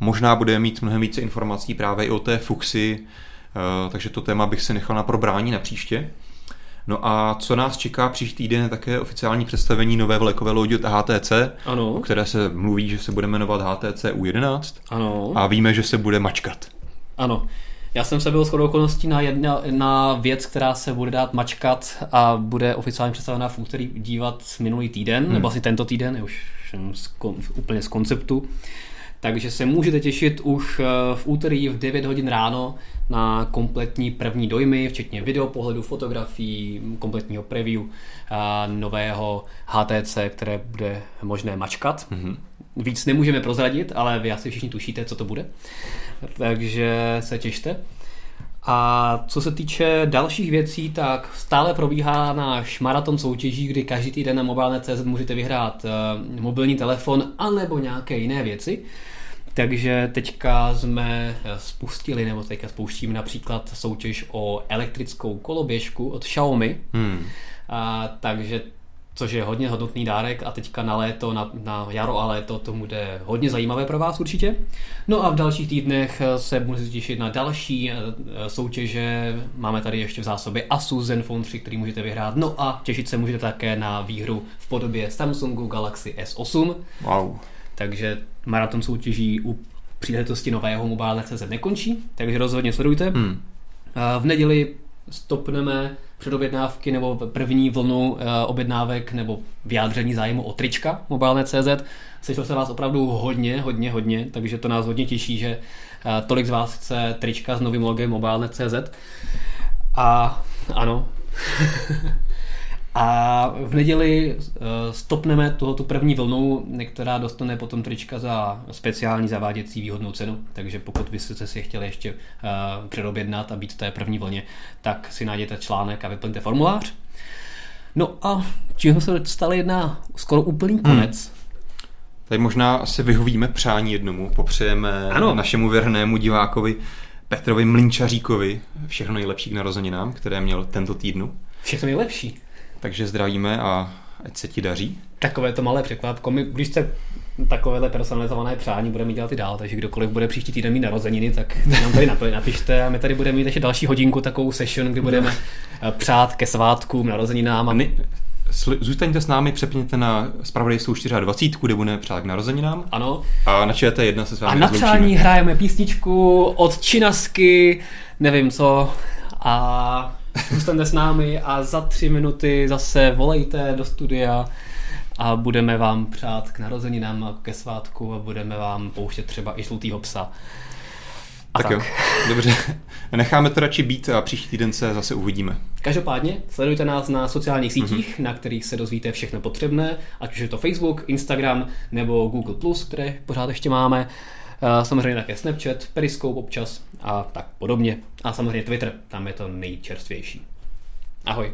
možná bude mít mnohem více informací právě i o té Fuxi, eh, takže to téma bych si nechal na probrání na příště. No a co nás čeká příští týden je také oficiální představení nové vlekové lodi od HTC, ano. o které se mluví, že se bude jmenovat HTC U11 ano. a víme, že se bude mačkat. Ano, já jsem se byl s okolností na, jedna, na věc, která se bude dát mačkat a bude oficiálně představená v úterý dívat minulý týden, hmm. nebo asi tento týden, už z, úplně z konceptu. Takže se můžete těšit už eh, v úterý v 9 hodin ráno na kompletní první dojmy, včetně videopohledu, fotografií, kompletního preview a nového HTC, které bude možné mačkat. Mm-hmm. Víc nemůžeme prozradit, ale vy asi všichni tušíte, co to bude. Takže se těšte. A co se týče dalších věcí, tak stále probíhá náš maraton soutěží, kdy každý týden na mobilnet.cz můžete vyhrát uh, mobilní telefon anebo nějaké jiné věci. Takže teďka jsme spustili, nebo teďka spouštíme například soutěž o elektrickou koloběžku od Xiaomi. Hmm. A, takže což je hodně hodnotný dárek a teďka na léto, na, na jaro a léto to bude hodně zajímavé pro vás určitě. No a v dalších týdnech se můžete těšit na další eh, soutěže. Máme tady ještě v zásobě Asus Zenfone 3, který můžete vyhrát. No a těšit se můžete také na výhru v podobě Samsungu Galaxy S8. Wow. Takže maraton soutěží u příležitosti nového mobile.cz nekončí, takže rozhodně sledujte. Hmm. V neděli stopneme předobjednávky nebo první vlnu eh, objednávek nebo vyjádření zájmu o trička mobilné.cz. Sešlo se vás opravdu hodně, hodně, hodně, takže to nás hodně těší, že eh, tolik z vás chce trička s novým logem mobilné.cz. A ano, A v neděli uh, stopneme tuto první vlnu, která dostane potom trička za speciální zaváděcí výhodnou cenu. Takže pokud byste si je chtěli ještě uh, předobjednat a být v té první vlně, tak si najděte článek a vyplňte formulář. No a čím se stalo jedna skoro úplný hmm. konec. Hmm. Tady možná asi vyhovíme přání jednomu, popřejeme ano. našemu věrnému divákovi Petrovi Mlinčaříkovi všechno nejlepší k narozeninám, které měl tento týdnu. Všechno nejlepší. Takže zdravíme a ať se ti daří. Takové to malé překvapko. My, když jste takovéhle personalizované přání budeme dělat i dál, takže kdokoliv bude příští týden mít narozeniny, tak nám tady napište a my tady budeme mít ještě další hodinku, takovou session, kdy budeme no. přát ke svátkům, narozeninám. A my... Zůstaňte s námi, přepněte na Spravodajskou 24, kde budeme přát k narozeninám. Ano. A na jedna se s vámi A na přání hrajeme písničku od Činasky, nevím co. A Zůstaňte s námi a za tři minuty zase volejte do studia a budeme vám přát k narozeninám a ke svátku a budeme vám pouštět třeba i žlutýho psa. A tak, tak. jo, dobře. Necháme to radši být a příští týden se zase uvidíme. Každopádně sledujte nás na sociálních sítích, mm-hmm. na kterých se dozvíte všechno potřebné, ať už je to Facebook, Instagram nebo Google+, které pořád ještě máme. Eh, samozřejmě také Snapchat, Periscope občas a tak podobně. A samozřejmě Twitter, tam je to nejčerstvější. Ahoj.